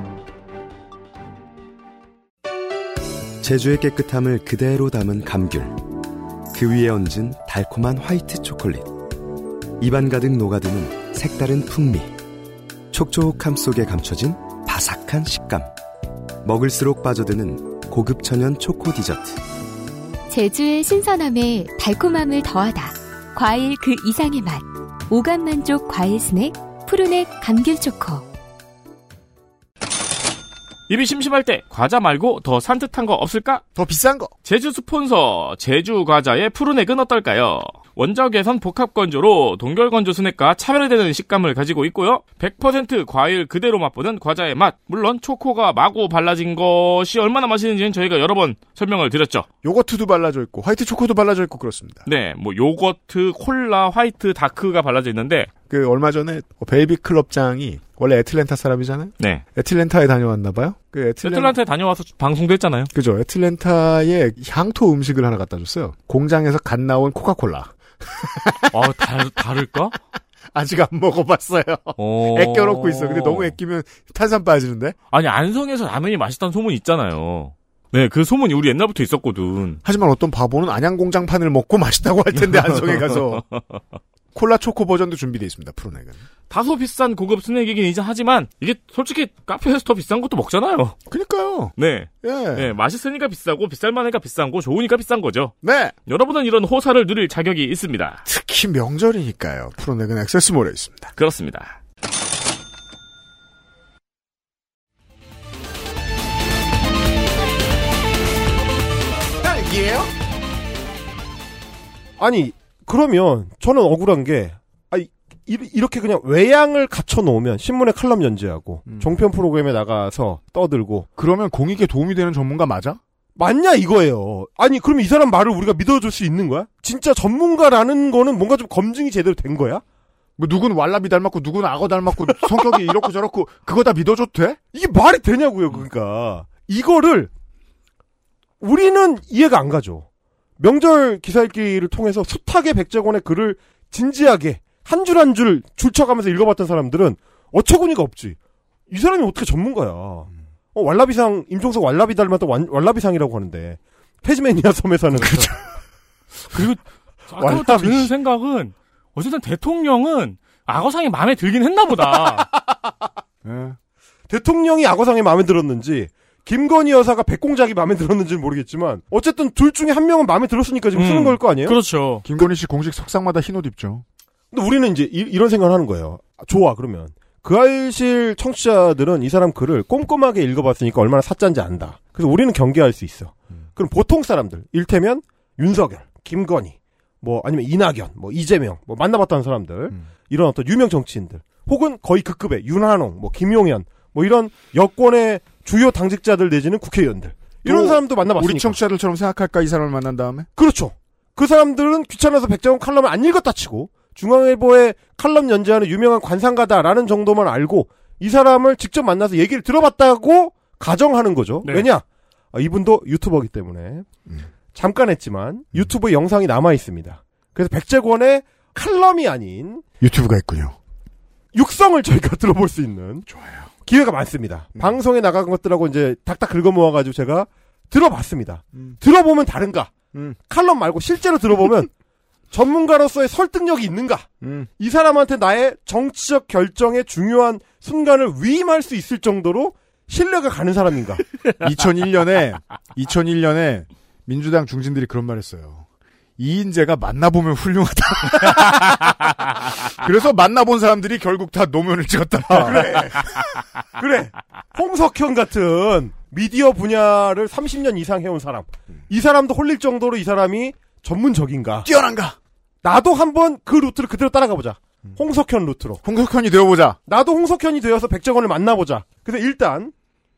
제주의 깨끗함을 그대로 담은 감귤. 그 위에 얹은 달콤한 화이트 초콜릿. 입안 가득 녹아드는 색다른 풍미. 촉촉함 속에 감춰진 바삭한 식감. 먹을수록 빠져드는 고급 천연 초코 디저트. 제주의 신선함에 달콤함을 더하다. 과일 그 이상의 맛. 오감 만족 과일 스낵 푸르넥 감귤 초코. 입이 심심할 때 과자 말고 더 산뜻한 거 없을까? 더 비싼 거. 제주 스폰서 제주 과자의 푸르넥은 어떨까요? 원적외선 복합 건조로 동결 건조 스낵과 차별화되는 식감을 가지고 있고요. 100% 과일 그대로 맛보는 과자의 맛. 물론 초코가 마구 발라진 것이 얼마나 맛있는지는 저희가 여러 번 설명을 드렸죠. 요거트도 발라져 있고 화이트 초코도 발라져 있고 그렇습니다. 네, 뭐 요거트, 콜라, 화이트, 다크가 발라져 있는데 그 얼마 전에 베이비 클럽장이 원래 애틀랜타 사람이잖아요. 네. 애틀랜타에 다녀왔나 봐요. 그 애틀랜... 애틀란타에 다녀와서 방송도 했잖아요. 그죠. 애틀랜타에 향토 음식을 하나 갖다 줬어요. 공장에서 갓 나온 코카콜라. 아, 다, 다를까? 아직 안 먹어봤어요. [laughs] 오. 애껴놓고 있어. 근데 너무 애끼면 탄산 빠지는데? 아니, 안성에서 라면이 맛있다는 소문이 있잖아요. 네, 그 소문이 우리 옛날부터 있었거든. 하지만 어떤 바보는 안양공장판을 먹고 맛있다고 할 텐데, 안성에 가서. [laughs] 콜라 초코 버전도 준비되어 있습니다, 프로넥은. 다소 비싼 고급 스낵이긴 이제 하지만, 이게 솔직히 카페에서 더 비싼 것도 먹잖아요. 그니까요. 네. 예. 네, 맛있으니까 비싸고, 비쌀만하니까 비싼 거, 좋으니까 비싼 거죠. 네. 여러분은 이런 호사를 누릴 자격이 있습니다. 특히 명절이니까요. 프로넥은 액세스몰에 있습니다. 그렇습니다. 딸기예요? 아니 그러면 저는 억울한 게 아니 이, 이렇게 그냥 외양을 갖춰 놓으면 신문에 칼럼 연재하고 종편 프로그램에 나가서 떠들고 그러면 공익에 도움이 되는 전문가 맞아? 맞냐 이거예요. 아니 그럼 이 사람 말을 우리가 믿어줄 수 있는 거야? 진짜 전문가라는 거는 뭔가 좀 검증이 제대로 된 거야? 뭐 누군 왈라비 닮았고 누군 악어 닮았고 [laughs] 성격이 이렇고 저렇고 그거 다 믿어줘도 돼? 이게 말이 되냐고요. 그러니까 이거를 우리는 이해가 안 가죠. 명절 기사 읽기를 통해서 숱하게 백제권의 글을 진지하게 한 줄 한 줄 줄쳐가면서 읽어봤던 사람들은 어처구니가 없지. 이 사람이 어떻게 전문가야. 어, 왈라비상, 임종석 왈라비 닮았던 왈, 왈라비상이라고 하는데, 태즈메니아 섬에 사는. 그렇죠. [laughs] 그리고 아까부터 드는 생각은 어쨌든 대통령은 악어상이 마음에 들긴 했나 보다. 네. [laughs] 대통령이 악어상이 마음에 들었는지, 김건희 여사가 백공작이 마음에 들었는지는 모르겠지만, 어쨌든 둘 중에 한 명은 마음에 들었으니까 지금 쓰는 음, 걸거 아니에요? 그렇죠. 김건희 씨 공식 석상마다 흰 옷 입죠. 근데 우리는 이제 이, 런 생각을 하는 거예요. 아, 좋아, 그러면. 그 알실 청취자들은 이 사람 글을 꼼꼼하게 읽어봤으니까 얼마나 사짠지 안다. 그래서 우리는 경계할 수 있어. 그럼 보통 사람들, 일테면 윤석열, 김건희, 뭐 아니면 이낙연, 뭐 이재명, 뭐 만나봤다는 사람들, 이런 어떤 유명 정치인들, 혹은 거의 그 급의 윤한홍, 뭐 김용현, 뭐 이런 여권의 주요 당직자들 내지는 국회의원들. 이런 또 사람도 만나봤으니까. 우리 청취자들처럼 생각할까 이 사람을 만난 다음에? 그렇죠. 그 사람들은 귀찮아서 백장원 칼럼을 안 읽었다 치고 중앙일보에 칼럼 연재하는 유명한 관상가다라는 정도만 알고 이 사람을 직접 만나서 얘기를 들어봤다고 가정하는 거죠. 네. 왜냐? 아, 이분도 유튜버기 때문에 잠깐 했지만 유튜브 영상이 남아 있습니다. 그래서 백제권의 칼럼이 아닌 유튜브가 있군요. 육성을 저희가 [laughs] 들어볼 수 있는 기회가 많습니다. 방송에 나간 것들하고 이제 닥닥 긁어 모아가지고 제가 들어봤습니다. 들어보면 다른가? 칼럼 말고 실제로 들어보면 [laughs] 전문가로서의 설득력이 있는가? 이 사람한테 나의 정치적 결정의 중요한 순간을 위임할 수 있을 정도로 신뢰가 가는 사람인가? [laughs] 2001년에 2001년에 민주당 중진들이 그런 말했어요. 이인재가 만나보면 훌륭하다. [laughs] 그래서 만나본 사람들이 결국 다 노무현을 찍었다. 그래. 그래. 홍석현 같은 미디어 분야를 30년 이상 해온 사람. 이 사람도 홀릴 정도로 이 사람이 전문적인가? 뛰어난가? 나도 한번 그 루트를 그대로 따라가 보자. 홍석현 루트로. 홍석현이 되어보자. 나도 홍석현이 되어서 백재권을 만나보자. 그래서 일단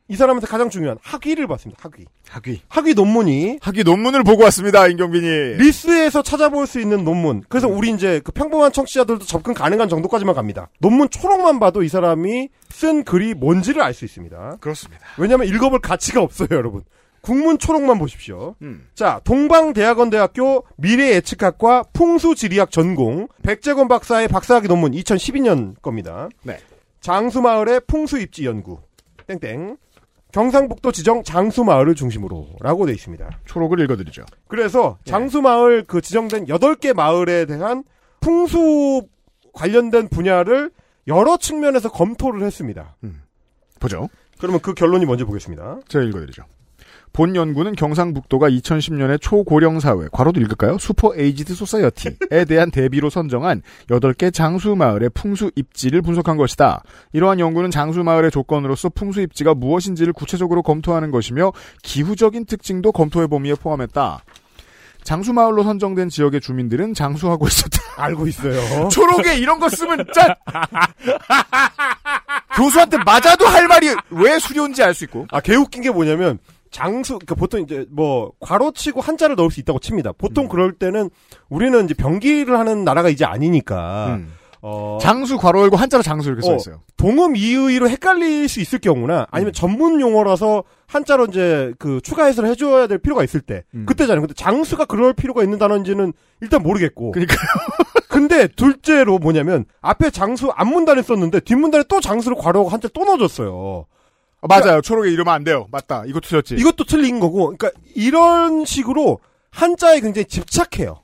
이 사람한테 가장 중요한 학위를 봤습니다. 학위. 학위. 학위 논문이 학위 논문을 보고 왔습니다. 임경빈이. 리스에서 찾아볼 수 있는 논문. 그래서 우리 이제 그 평범한 청취자들도 접근 가능한 정도까지만 갑니다. 논문 초록만 봐도 이 사람이 쓴 글이 뭔지를 알 수 있습니다. 그렇습니다. 왜냐하면 읽어볼 가치가 없어요, 여러분. 국문 초록만 보십시오. 음. 자, 동방대학원대학교 미래예측학과 풍수지리학 전공 백재건 박사의 박사학위 논문 2012년 겁니다. 네. 장수마을의 풍수입지 연구. 땡땡. 경상북도 지정 장수마을을 중심으로라고 돼 있습니다. 초록을 읽어드리죠. 그래서 장수마을 그 지정된 8개 마을에 대한 풍수 관련된 분야를 여러 측면에서 검토를 했습니다. 보죠. 그러면 그 결론이 먼저 보겠습니다. 제가 읽어드리죠. 본 연구는 경상북도가 2010년에 초고령 사회, 괄호도 읽을까요? super aged society에 대한 대비로 선정한 8개 장수 마을의 풍수 입지를 분석한 것이다. 이러한 연구는 장수 마을의 조건으로서 풍수 입지가 무엇인지를 구체적으로 검토하는 것이며 기후적인 특징도 검토의 범위에 포함했다. 장수 마을로 선정된 지역의 주민들은 장수하고 있었다. [laughs] 알고 있어요. 초록에 이런 거 쓰면 짠! [laughs] 교수한테 맞아도 할 말이 왜 수려운지 알 수 있고. 아, 개웃긴 게 뭐냐면, 장수, 그러니까 보통 이제 뭐, 괄호치고 한자를 넣을 수 있다고 칩니다. 보통 음. 그럴 때는 우리는 이제 병기를 하는 나라가 이제 아니니까, 어, 장수 괄호 열고 한자로 장수 이렇게 써 있어요. 동음 이의로 헷갈릴 수 있을 경우나 아니면 전문 용어라서 한자로 이제 그 추가 해설을 해줘야 될 필요가 있을 때 그때잖아요. 근데 장수가 그럴 필요가 있는 단어인지는 일단 모르겠고. 그러니까요. [laughs] 근데 둘째로 뭐냐면 앞에 장수 앞문단에 썼는데 뒷문단에 또 장수를 괄호하고 한자 또 넣어줬어요. 아, 맞아요. 초록에 이러면 안 돼요. 맞다. 이것도 틀렸지. 이것도 틀린 거고. 그러니까 이런 식으로 한자에 굉장히 집착해요.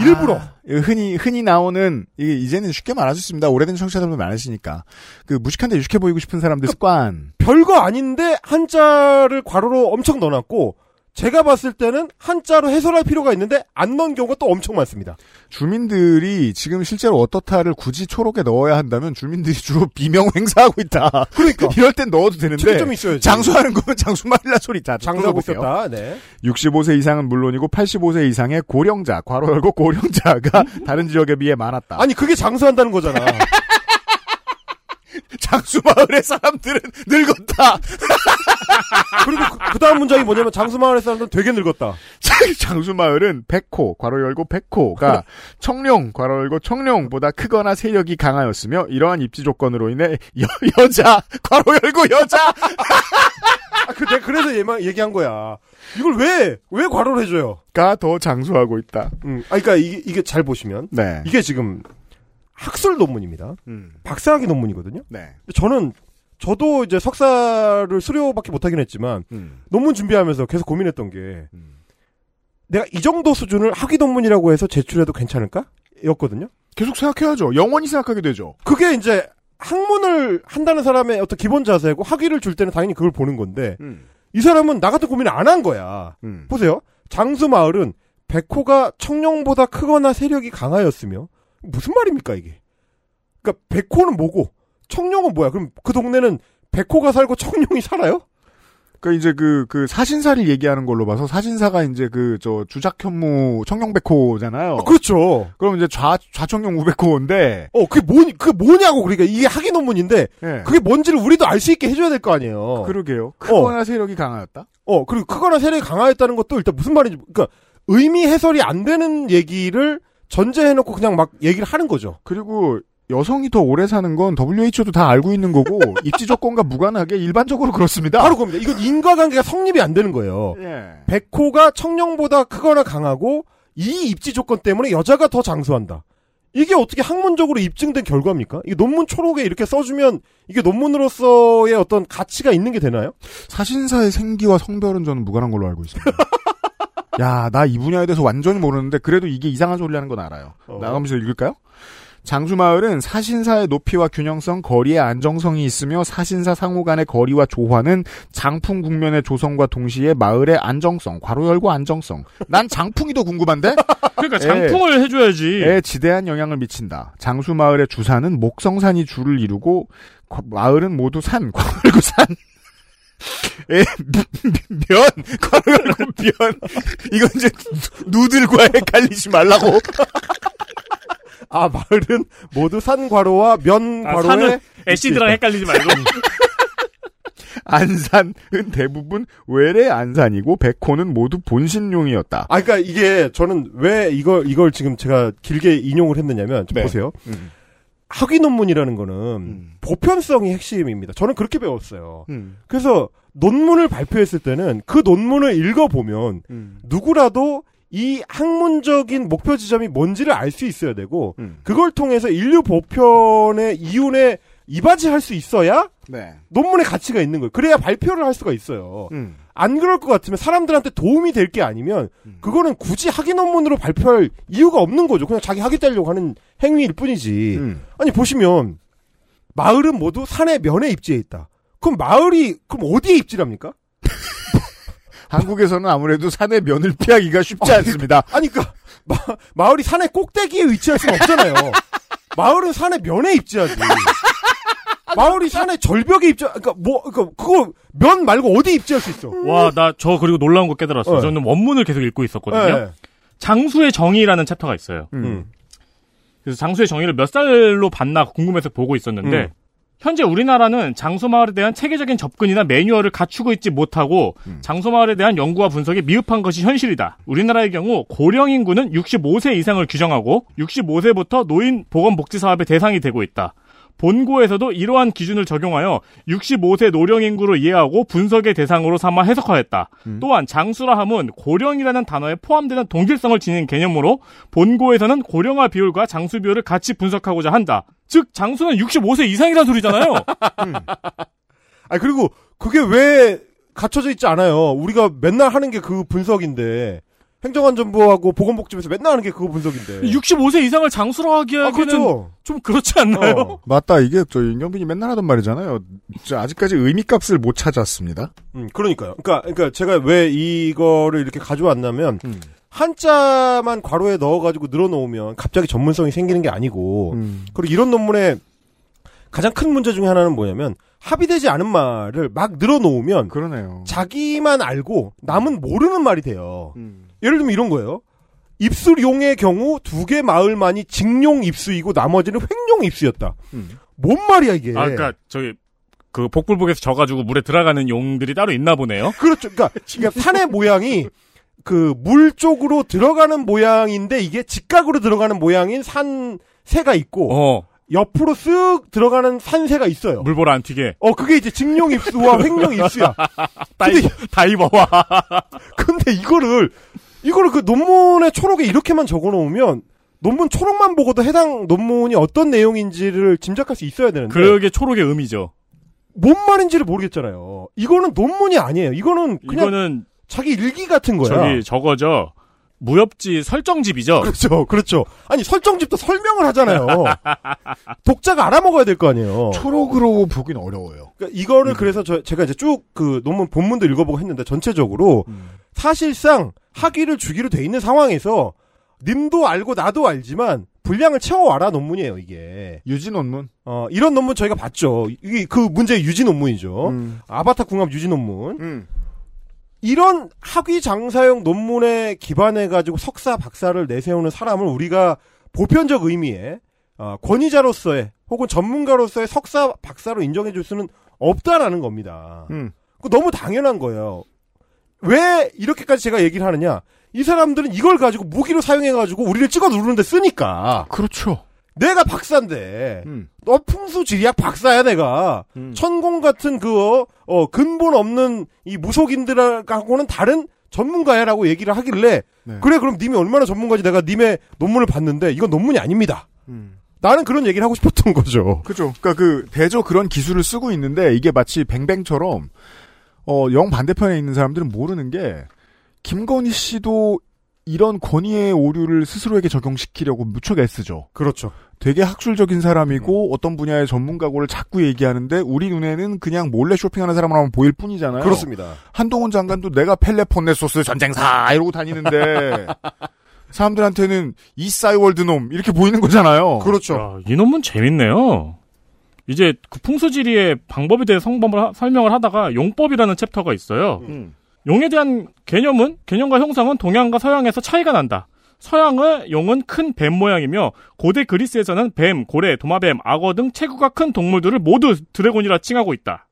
일부러. 아, 흔히 흔히 나오는 이게 이제는 쉽게 말할 수 있습니다. 오래된 청취자들도 많으시니까 그 무식한데 유식해 보이고 싶은 사람들 습관. 별거 아닌데 한자를 괄호로 엄청 넣어놨고 제가 봤을 때는 한자로 해설할 필요가 있는데 안 넣은 경우가 또 엄청 많습니다. 주민들이 지금 실제로 어떻다를 굳이 초록에 넣어야 한다면 주민들이 [laughs] 주로 비명 행사하고 있다. 그러니까 [laughs] 이럴 땐 넣어도 되는데 특이점이 있어야지. 장수하는 거면 [laughs] 장수말이라 소리 다 장수하고. 있었다. 네. 65세 이상은 물론이고 85세 이상의 고령자, 괄호 열고 고령자가 다른 지역에 비해 많았다. 아니 그게 장수한다는 거잖아. 장수마을의 사람들은 늙었다. [laughs] 그리고 그, 다음 문장이 뭐냐면 장수마을의 사람들은 되게 늙었다. 장수마을은 백호, 괄호 열고 백호가 청룡, 괄호 열고 청룡보다 크거나 세력이 강하였으며 이러한 입지 조건으로 인해 여, 여자, 괄호 열고 여자 [laughs] 아, 그, 내가 그래서 얘만 얘기한 거야. 이걸 왜, 왜 괄호를 해줘요? 가 더 장수하고 있다. 음, 아, 그니까 이게, 이게 잘 보시면. 네. 이게 지금 학술 논문입니다. 음. 박사학위 논문이거든요. 네. 저는 저도 이제 석사를 수료밖에 못하긴 했지만 음. 논문 준비하면서 계속 고민했던 게 내가 이 정도 수준을 학위 논문이라고 해서 제출해도 괜찮을까? 였거든요. 계속 생각해야죠. 영원히 생각하게 되죠. 그게 이제 학문을 한다는 사람의 어떤 기본 자세고 학위를 줄 때는 당연히 그걸 보는 건데 음. 이 사람은 나 같은 고민을 안 한 거야. 보세요. 장수 마을은 백호가 청룡보다 크거나 세력이 강하였으며 무슨 말입니까 이게? 그러니까 백호는 뭐고 청룡은 뭐야? 그럼 그 동네는 백호가 살고 청룡이 살아요? 그 이제 그 그 사신사를 얘기하는 걸로 봐서 사신사가 이제 그 저 주작 현무 청룡백호잖아요. 그렇죠. 그럼 이제 좌 좌청룡 우백호인데 어 그게 뭐 그게 뭐냐고 그러니까 이게 학위 논문인데 예. 그게 뭔지를 우리도 알 수 있게 해줘야 될 거 아니에요. 그러게요. 크거나 세력이 강하였다. 어 그리고 크거나 세력이 강하였다는 것도 일단 무슨 말인지 그러니까 의미 해설이 안 되는 얘기를 전제해놓고 그냥 막 얘기를 하는 거죠. 그리고 여성이 더 오래 사는 건 WHO도 다 알고 있는 거고 [laughs] 입지 조건과 무관하게 일반적으로 그렇습니다. 바로 그겁니다. 이건 인과관계가 성립이 안 되는 거예요. 예. 백호가 청룡보다 크거나 강하고 이 입지 조건 때문에 여자가 더 장수한다. 이게 어떻게 학문적으로 입증된 결과입니까? 이게 논문 초록에 이렇게 써주면 이게 논문으로서의 어떤 가치가 있는 게 되나요? 사신사의 생기와 성별은 저는 무관한 걸로 알고 있습니다. [laughs] 야, 나 이 분야에 대해서 완전히 모르는데 그래도 이게 이상한 소리라는 건 알아요. 나가면서 읽을까요? 장수마을은 사신사의 높이와 균형성, 거리의 안정성이 있으며 사신사 상호 간의 거리와 조화는 장풍 국면의 조성과 동시에 마을의 안정성, 괄호 열고 안정성. 난 장풍이 더 궁금한데? [laughs] 그러니까 장풍을 해줘야지. 에 지대한 영향을 미친다. 장수마을의 주산은 목성산이 주를 이루고 거- 마을은 모두 산, [laughs] 괄호 열고 산. 에, 면, 괄호 열고 면. 이건 이제 누들과 헷갈리지 말라고. [laughs] 아 마을은 모두 산 괄호와 면 아, 괄호에 산은 애시드랑 헷갈리지 말고. [laughs] 안산은 대부분 외래 안산이고 백호는 모두 본신용이었다. 아, 그러니까 이게 저는 왜 이걸 이걸 지금 제가 길게 인용을 했느냐면 좀 네. 보세요. 음. 학위 논문이라는 거는 보편성이 핵심입니다. 저는 그렇게 배웠어요. 음. 그래서 논문을 발표했을 때는 그 논문을 읽어보면 음. 누구라도 이 학문적인 목표 지점이 뭔지를 알 수 있어야 되고 음. 그걸 통해서 인류 보편의 이윤에 이바지 할 수 있어야 네. 논문의 가치가 있는 거예요. 그래야 발표를 할 수가 있어요. 음. 안 그럴 것 같으면 사람들한테 도움이 될 게 아니면 그거는 굳이 학위 논문으로 발표할 이유가 없는 거죠. 그냥 자기 학위 따려고 하는 행위일 뿐이지. 음. 아니 보시면 마을은 모두 산의 면에 입지해 있다. 그럼 마을이 그럼 어디에 입지랍니까? [laughs] 한국에서는 아무래도 산의 면을 피하기가 쉽지 않습니다. 아니 그러니까 마, 마을이 산의 꼭대기에 위치할 수는 없잖아요. [laughs] 마을은 산의 면에 입지하지. 마을이 산의 절벽에 입지, 그러니까 뭐, 그러니까 그거 면 말고 어디 입지할 수 있어? 와, 나 저 그리고 놀라운 거 깨달았어요. 네. 저는 원문을 계속 읽고 있었거든요. 네. 장수의 정의라는 챕터가 있어요. 음. 그래서 장수의 정의를 몇 살로 봤나 궁금해서 보고 있었는데 음. 현재 우리나라는 장수마을에 대한 체계적인 접근이나 매뉴얼을 갖추고 있지 못하고 장수마을에 대한 연구와 분석이 미흡한 것이 현실이다. 우리나라의 경우 고령 인구는 65세 이상을 규정하고 65세부터 노인 보건복지 사업의 대상이 되고 있다. 본고에서도 이러한 기준을 적용하여 65세 노령 인구로 이해하고 분석의 대상으로 삼아 해석하였다. 또한 장수라 함은 고령이라는 단어에 포함되는 동질성을 지닌 개념으로 본고에서는 고령화 비율과 장수 비율을 같이 분석하고자 한다. 즉 장수는 65세 이상이라는 소리잖아요. [laughs] 아 그리고 그게 왜 갖춰져 있지 않아요. 우리가 맨날 하는 게 그 분석인데 행정안전부하고 보건복지부에서 맨날 하는 게 그거 분석인데. 65세 이상을 장수로 하기에는 아, 그렇죠. 좀 그렇지 않나요? 어. 맞다. 이게 저 윤경빈이 맨날 하던 말이잖아요. 저 아직까지 의미값을 못 찾았습니다. 음, 그러니까요. 그러니까, 그러니까 제가 왜 이거를 이렇게 가져왔냐면 음. 한자만 괄호에 넣어가지고 늘어놓으면 갑자기 전문성이 생기는 게 아니고 음. 그리고 이런 논문의 가장 큰 문제 중에 하나는 뭐냐면 합의되지 않은 말을 막 늘어놓으면 그러네요. 자기만 알고 남은 모르는 말이 돼요. 음. 예를 들면 이런 거예요. 입술용의 경우 두 개 마을만이 직용 입수이고 나머지는 횡용 입수였다. 음. 뭔 말이야 이게? 아, 그러니까 저기 그 복불복에서 져가지고 물에 들어가는 용들이 따로 있나 보네요. [laughs] 그렇죠. 그러니까, [laughs] 그러니까 산의 모양이 그 물 쪽으로 들어가는 모양인데 이게 직각으로 들어가는 모양인 산새가 있고 어. 옆으로 쓱 들어가는 산새가 있어요. 물보라 안 튀게. 어 그게 이제 직용 입수와 횡령 입수야. [laughs] 다이, 다이버와. 근데 이거를 이거를 그 논문의 초록에 이렇게만 적어 놓으면 논문 초록만 보고도 해당 논문이 어떤 내용인지를 짐작할 수 있어야 되는데 그게 초록의 의미죠. 뭔 말인지를 모르겠잖아요. 이거는 논문이 아니에요. 이거는 그냥 이거는 자기 일기 같은 거야. 저기 저거죠. 무협지 설정집이죠. 그렇죠, 그렇죠. 아니 설정집도 설명을 하잖아요. [laughs] 독자가 알아먹어야 될 거 아니에요. 초록으로 보긴 어려워요. 그러니까 이거를 그래서 저, 제가 이제 쭉 그 논문 본문도 읽어보고 했는데 전체적으로 음. 사실상 학위를 주기로 돼 있는 상황에서 님도 알고 나도 알지만 분량을 채워와라 논문이에요 이게. 유지 논문. 어 이런 논문 저희가 봤죠. 이게 그 문제의 유지 논문이죠. 음. 아바타 궁합 유지 논문. 음. 이런 학위 장사용 논문에 기반해 가지고 석사 박사를 내세우는 사람을 우리가 보편적 의미의 어, 권위자로서의 혹은 전문가로서의 석사 박사로 인정해 줄 수는 없다라는 겁니다. 음. 그 너무 당연한 거예요. 왜 이렇게까지 제가 얘기를 하느냐? 이 사람들은 이걸 가지고 무기로 사용해 가지고 우리를 찍어 누르는데 쓰니까. 그렇죠. 내가 박사인데 음. 너 풍수지리학 박사야 내가 천공 같은 그 어, 근본 없는 이 무속인들하고는 다른 전문가야라고 얘기를 하길래 네. 그래 그럼 님이 얼마나 전문가지 내가 님의 논문을 봤는데 이건 논문이 아닙니다. 음. 나는 그런 얘기를 하고 싶었던 거죠. 그죠. 그러니까 그 대저 그런 기술을 쓰고 있는데 이게 마치 뱅뱅처럼 어, 영 반대편에 있는 사람들은 모르는 게 김건희 씨도 이런 권위의 오류를 스스로에게 적용시키려고 무척 애쓰죠. 그렇죠. 되게 학술적인 음. 사람이고 어떤 분야의 전문가고를 자꾸 얘기하는데 우리 눈에는 그냥 몰래 쇼핑하는 사람으로 보일 뿐이잖아요. 그렇습니다. 한동훈 장관도 내가 펠로폰네소스 전쟁사 이러고 다니는데 사람들한테는 이 싸이월드 놈 이렇게 보이는 거잖아요. 그렇죠. 야, 이 논문 재밌네요. 이제 그 풍수지리의 방법에 대해 성범을 하- 설명을 하다가 용법이라는 챕터가 있어요. 음. 용에 대한 개념은 개념과 형상은 동양과 서양에서 차이가 난다. 서양의 용은 큰 뱀 모양이며 고대 그리스에서는 뱀, 고래, 도마뱀, 악어 등 체구가 큰 동물들을 모두 dragon이라 칭하고 있다.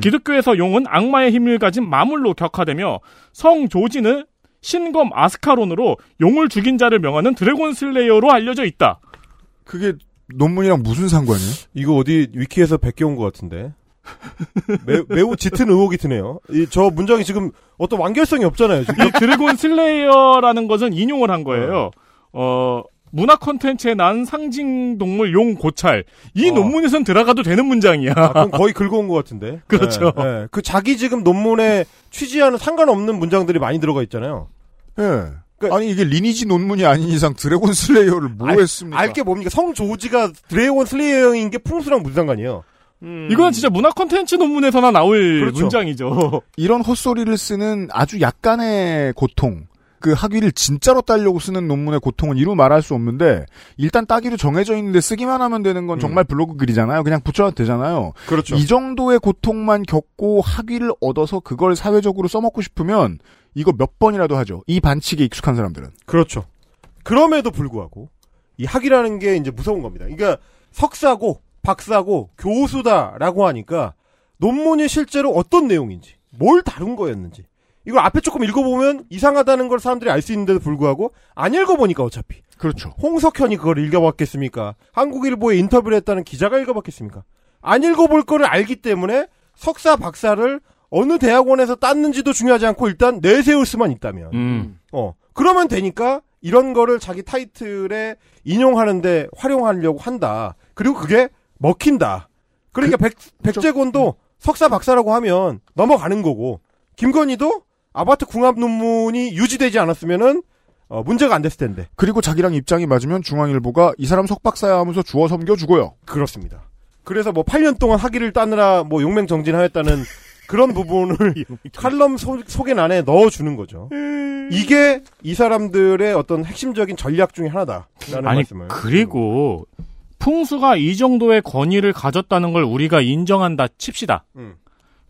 기독교에서 용은 악마의 힘을 가진 마물로 격화되며 성 조지는 신검 아스카론으로 용을 죽인 자를 명하는 dragon slayer로 알려져 있다. 그게 논문이랑 무슨 상관이에요? 이거 어디 위키에서 베껴온 것 같은데. 매, 매우 짙은 의혹이 드네요. 이, 저 문장이 지금 어떤 완결성이 없잖아요. 지금. 이 dragon slayer라는 것은 인용을 한 거예요. 어, 문화 콘텐츠에 난 상징 동물 용 고찰. 이 어. 논문에선 들어가도 되는 문장이야. 아, 그럼 거의 긁어온 것 같은데. [laughs] 그렇죠. 예, 예. 그 자기 지금 논문에 취지와는 상관없는 문장들이 많이 들어가 있잖아요. 예. 아니 이게 리니지 논문이 아닌 이상 dragon slayer를 뭐 알- 했습니까? 알게 뭡니까? 성 조지가 dragon slayer인 게 풍수랑 무슨 상관이에요? 이건 진짜 문화 콘텐츠 논문에서나 나올 그렇죠. 문장이죠. 이런 헛소리를 쓰는 아주 약간의 고통. 그 학위를 진짜로 따려고 쓰는 논문의 고통은 이루 말할 수 없는데 일단 따기로 정해져 있는데 쓰기만 하면 되는 건 정말 블로그 글이잖아요. 그냥 붙여도 되잖아요. 그렇죠. 이 정도의 고통만 겪고 학위를 얻어서 그걸 사회적으로 써먹고 싶으면 이거 몇 번이라도 하죠. 이 반칙에 익숙한 사람들은. 그렇죠. 그럼에도 불구하고 이 학이라는 게 이제 무서운 겁니다. 그러니까 석사고 박사고 교수다라고 하니까 논문이 실제로 어떤 내용인지 뭘 다룬 거였는지 이걸 앞에 조금 읽어보면 이상하다는 걸 사람들이 알 수 있는데도 불구하고 안 읽어보니까 어차피 그렇죠. 홍석현이 그걸 읽어봤겠습니까? 한국일보에 인터뷰를 했다는 기자가 읽어봤겠습니까? 안 읽어볼 거를 알기 때문에 석사 박사를 어느 대학원에서 땄는지도 중요하지 않고 일단 내세울 수만 있다면 음. 어 그러면 되니까 이런 거를 자기 타이틀에 인용하는데 활용하려고 한다. 그리고 그게 먹힌다. 그러니까 백, 백재곤도 석사 박사라고 하면 넘어가는 거고 김건희도 아바트 궁합 논문이 유지되지 않았으면은 어, 문제가 안 됐을 텐데. 그리고 자기랑 입장이 맞으면 중앙일보가 이 사람 석박사야 하면서 주워 섬겨 주고요. 그렇습니다. 그래서 뭐 8년 동안 학위를 따느라 뭐 용맹정진하였다는 그런 부분을 [laughs] 칼럼 소, 속에안에 넣어주는 거죠. 이게 이 사람들의 어떤 핵심적인 전략 중에 하나다라는 아니 말씀을. 그리고 풍수가 이 정도의 권위를 가졌다는 걸 우리가 인정한다 칩시다. 음.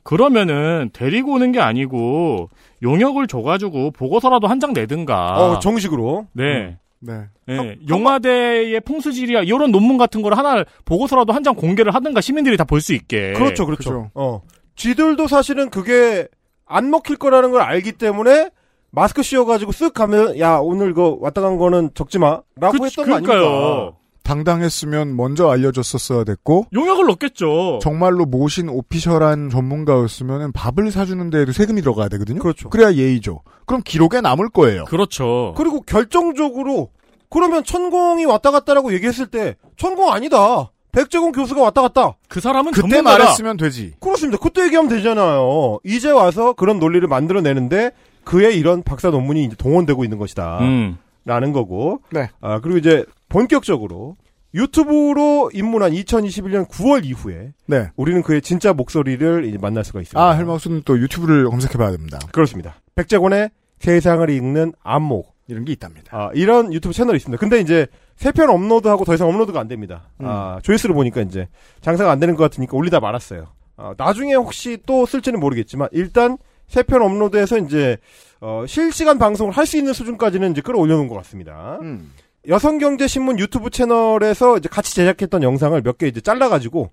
그러면은 데리고 오는 게 아니고 용역을 줘가지고 보고서라도 한 장 내든가. 어, 정식으로. 네. 네. 예, 용화대의 풍수지리야 이런 논문 같은 거를 하나 보고서라도 한 장 공개를 하든가 시민들이 다 볼 수 있게. 그렇죠, 그렇죠. 어. 쥐들도 사실은 그게 안 먹힐 거라는 걸 알기 때문에 마스크 씌워가지고 쓱 가면 야 오늘 그 왔다 간 거는 적지 마라고 그- 했던? 그러니까요. 당당했으면 먼저 알려줬었어야 됐고 용역을 넣겠죠. 정말로 모신 오피셜한 전문가였으면 밥을 사주는 데에도 세금이 들어가야 되거든요. 그렇죠. 그래야 예의죠. 그럼 기록에 남을 거예요. 그렇죠. 그리고 결정적으로 그러면 천공이 왔다 갔다라고 얘기했을 때 천공 아니다. 백재공 교수가 왔다 갔다. 그 사람은 그때 전문가다. 말했으면 되지. 그렇습니다. 그때 얘기하면 되잖아요. 이제 와서 그런 논리를 만들어내는데 그의 이런 박사 논문이 이제 동원되고 있는 것이다. 음. 라는 거고. 네. 아, 그리고 이제 본격적으로 유튜브로 입문한 2021년 9월 이후에 네. 우리는 그의 진짜 목소리를 이제 만날 수가 있습니다. 아, 헬마우스는 또 유튜브를 검색해봐야 됩니다. 그렇습니다. 백재권의 세상을 읽는 안목. 이런 게 있답니다. 아, 이런 유튜브 채널이 있습니다. 근데 이제 세 편 업로드하고 더 이상 업로드가 안 됩니다. 음. 아, 조회수를 보니까 이제 장사가 안 되는 것 같으니까 올리다 말았어요. 아, 나중에 혹시 또 쓸지는 모르겠지만 일단 세 편 업로드해서 이제 어, 실시간 방송을 할 수 있는 수준까지는 이제 끌어올려놓은 것 같습니다. 음. 여성경제신문 유튜브 채널에서 이제 같이 제작했던 영상을 몇 개 이제 잘라가지고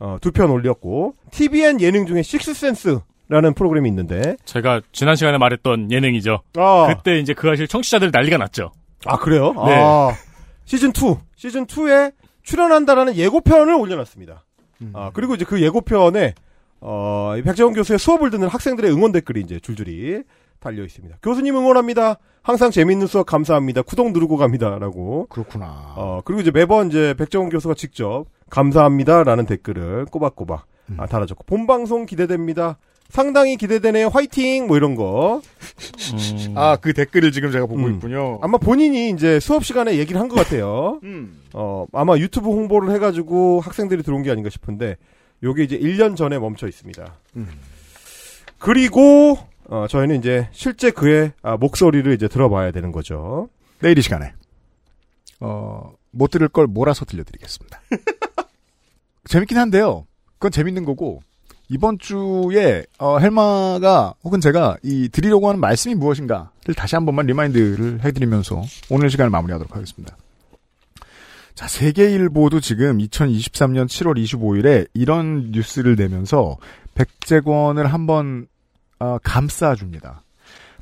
어, 두 편 올렸고 TVN 예능 중에 식스센스 라는 프로그램이 있는데 제가 지난 시간에 말했던 예능이죠. 아. 그때 이제 그 아실 청취자들 난리가 났죠. 아 그래요? 네. 아, 시즌 2 시즌 2에 출연한다라는 예고편을 올려놨습니다. 아 그리고 이제 그 예고편에 어, 이 백재원 교수의 수업을 듣는 학생들의 응원 댓글이 이제 줄줄이 달려 있습니다. 교수님 응원합니다. 항상 재밌는 수업 감사합니다. 구독 누르고 갑니다라고. 그렇구나. 어 그리고 이제 매번 이제 백재원 교수가 직접 감사합니다라는 댓글을 꼬박꼬박 음. 아, 달아줬고 본 방송 기대됩니다. 상당히 기대되네요. 화이팅 뭐 이런 거. 아, 그 댓글을 지금 제가 보고 음. 있군요. 아마 본인이 이제 수업 시간에 얘기를 한 것 같아요. 음. 어, 아마 유튜브 홍보를 해가지고 학생들이 들어온 게 아닌가 싶은데, 요게 이제 1년 전에 멈춰 있습니다. 음. 그리고, 어, 저희는 이제 실제 그의 아, 목소리를 이제 들어봐야 되는 거죠. 내일 이 시간에, 어, 못 들을 걸 몰아서 들려드리겠습니다. [laughs] 재밌긴 한데요. 그건 재밌는 거고, 이번 주에, 어, 헬마가, 혹은 제가 이 드리려고 하는 말씀이 무엇인가를 다시 한 번만 remind를 해드리면서 오늘 시간을 마무리하도록 하겠습니다. 자, 세계일보도 지금 2023년 7월 25일에 이런 뉴스를 내면서 백재권을 한번 어, 감싸줍니다.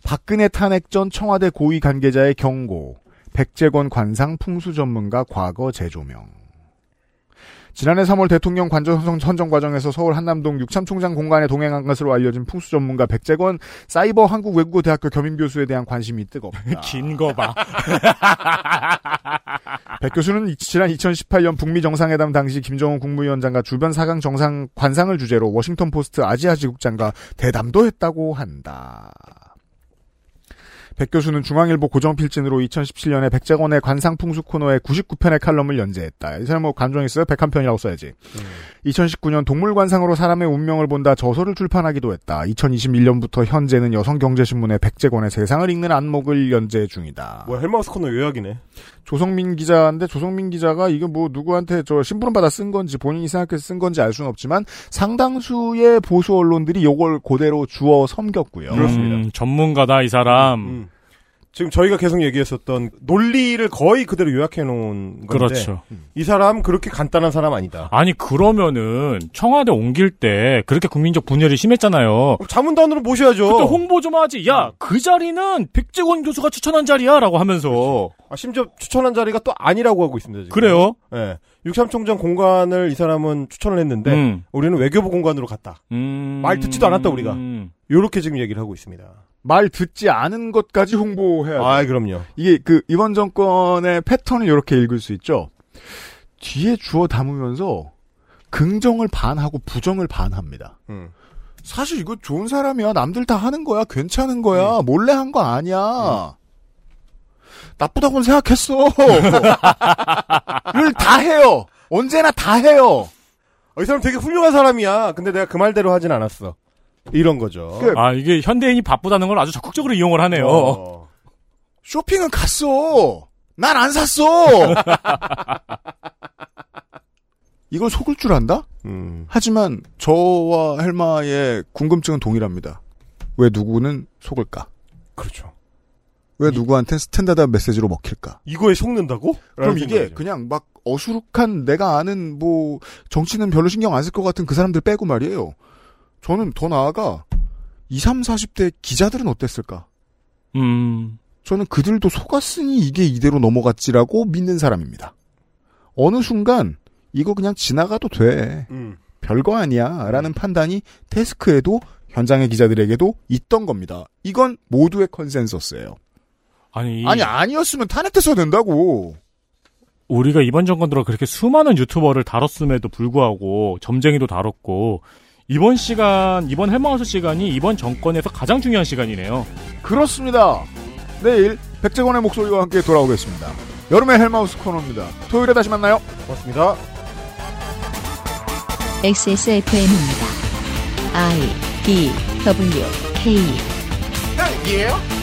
박근혜 탄핵 전 청와대 고위 관계자의 경고. 백재권 관상 풍수 전문가 과거 재조명. 지난해 3월 대통령 관저 선정, 과정에서 서울 한남동 육참총장 공간에 동행한 것으로 알려진 풍수 전문가 백재권 사이버 한국 외국어 대학교 겸임 교수에 대한 관심이 뜨겁다. [laughs] 긴 거 봐. [laughs] 백 교수는 이- 지난 2018년 북미 정상회담 당시 김정은 국무위원장과 주변 사강 정상 관상을 주제로 워싱턴 포스트 아시아 지국장과 대담도 했다고 한다. 백 교수는 중앙일보 고정필진으로 2017년에 백재권의 관상풍수 코너에 99편의 칼럼을 연재했다. 이 사람 뭐 감정있어요? 101편이라고 써야지. 2019년 동물관상으로 사람의 운명을 본다 저서를 출판하기도 했다. 2021년부터 현재는 여성경제신문의 백재권의 세상을 읽는 안목을 연재 중이다. 뭐 헬마우스 코너 요약이네. 조성민 기자인데 조성민 기자가 이게 뭐 누구한테 저 심부름 받아 쓴 건지 본인이 생각해서 쓴 건지 알 수는 없지만 상당수의 보수 언론들이 요걸 그대로 주어 섬겼고요. 음, 전문가다 이 사람. 음. 지금 저희가 계속 얘기했었던 논리를 거의 그대로 요약해 놓은 건데 그렇죠. 이 사람 그렇게 간단한 사람 아니다. 아니 그러면은 청와대 옮길 때 그렇게 국민적 분열이 심했잖아요. 자문단으로 모셔야죠. 그때 홍보 좀 하지. 야, 그 자리는 백재권 교수가 추천한 자리야라고 하면서. 아, 심지어 추천한 자리가 또 아니라고 하고 있습니다. 지금. 그래요? 예. 육삼총장 공간을 이 사람은 추천을 했는데 음. 우리는 외교부 공간으로 갔다. 말 듣지도 않았다 우리가. 요렇게 지금 얘기를 하고 있습니다. 말 듣지 않은 것까지 홍보해야 돼. 아, 그럼요. 이게 그 이번 정권의 패턴을 이렇게 읽을 수 있죠. 뒤에 주어 담으면서 긍정을 반하고 부정을 반합니다. 음. 사실 이거 좋은 사람이야. 남들 다 하는 거야. 괜찮은 거야. 몰래 한 거 아니야. 나쁘다고는 생각했어. 를다 해요. 언제나 다 해요. 어, 이 사람 되게 훌륭한 사람이야. 근데 내가 그 말대로 하진 않았어. 이런 거죠. 아 이게 현대인이 바쁘다는 걸 아주 적극적으로 이용을 하네요. 어. 쇼핑은 갔어. 난 안 샀어. [laughs] 이걸 속을 줄 안다? 음. 하지만 저와 헬마의 궁금증은 동일합니다. 왜 누구는 속을까? 그렇죠. 왜 누구한테 standard 메시지로 먹힐까? 이거에 속는다고? 그럼 이게 그냥 막 어수룩한 내가 아는 뭐 정치는 별로 신경 안 쓸 것 같은 그 사람들 빼고 말이에요. 저는 더 나아가 20, 30, 40대 기자들은 어땠을까? 음. 저는 그들도 속았으니 이게 이대로 넘어갔지라고 믿는 사람입니다. 어느 순간 이거 그냥 지나가도 돼. 음. 별거 아니야. 라는 판단이 데스크에도 현장의 기자들에게도 있던 겁니다. 이건 모두의 컨센서스예요. 아니, 아니 아니었으면 탄핵됐어야 된다고. 우리가 이번 정권 들어 그렇게 수많은 유튜버를 다뤘음에도 불구하고 점쟁이도 다뤘고 이번 시간 이번 헬마우스 시간이 이번 정권에서 가장 중요한 시간이네요. 그렇습니다. 내일 백재권의 목소리와 함께 돌아오겠습니다. 여름의 헬마우스 코너입니다. 토요일에 다시 만나요. 고맙습니다. XSFM입니다. I D W K 딸기예요?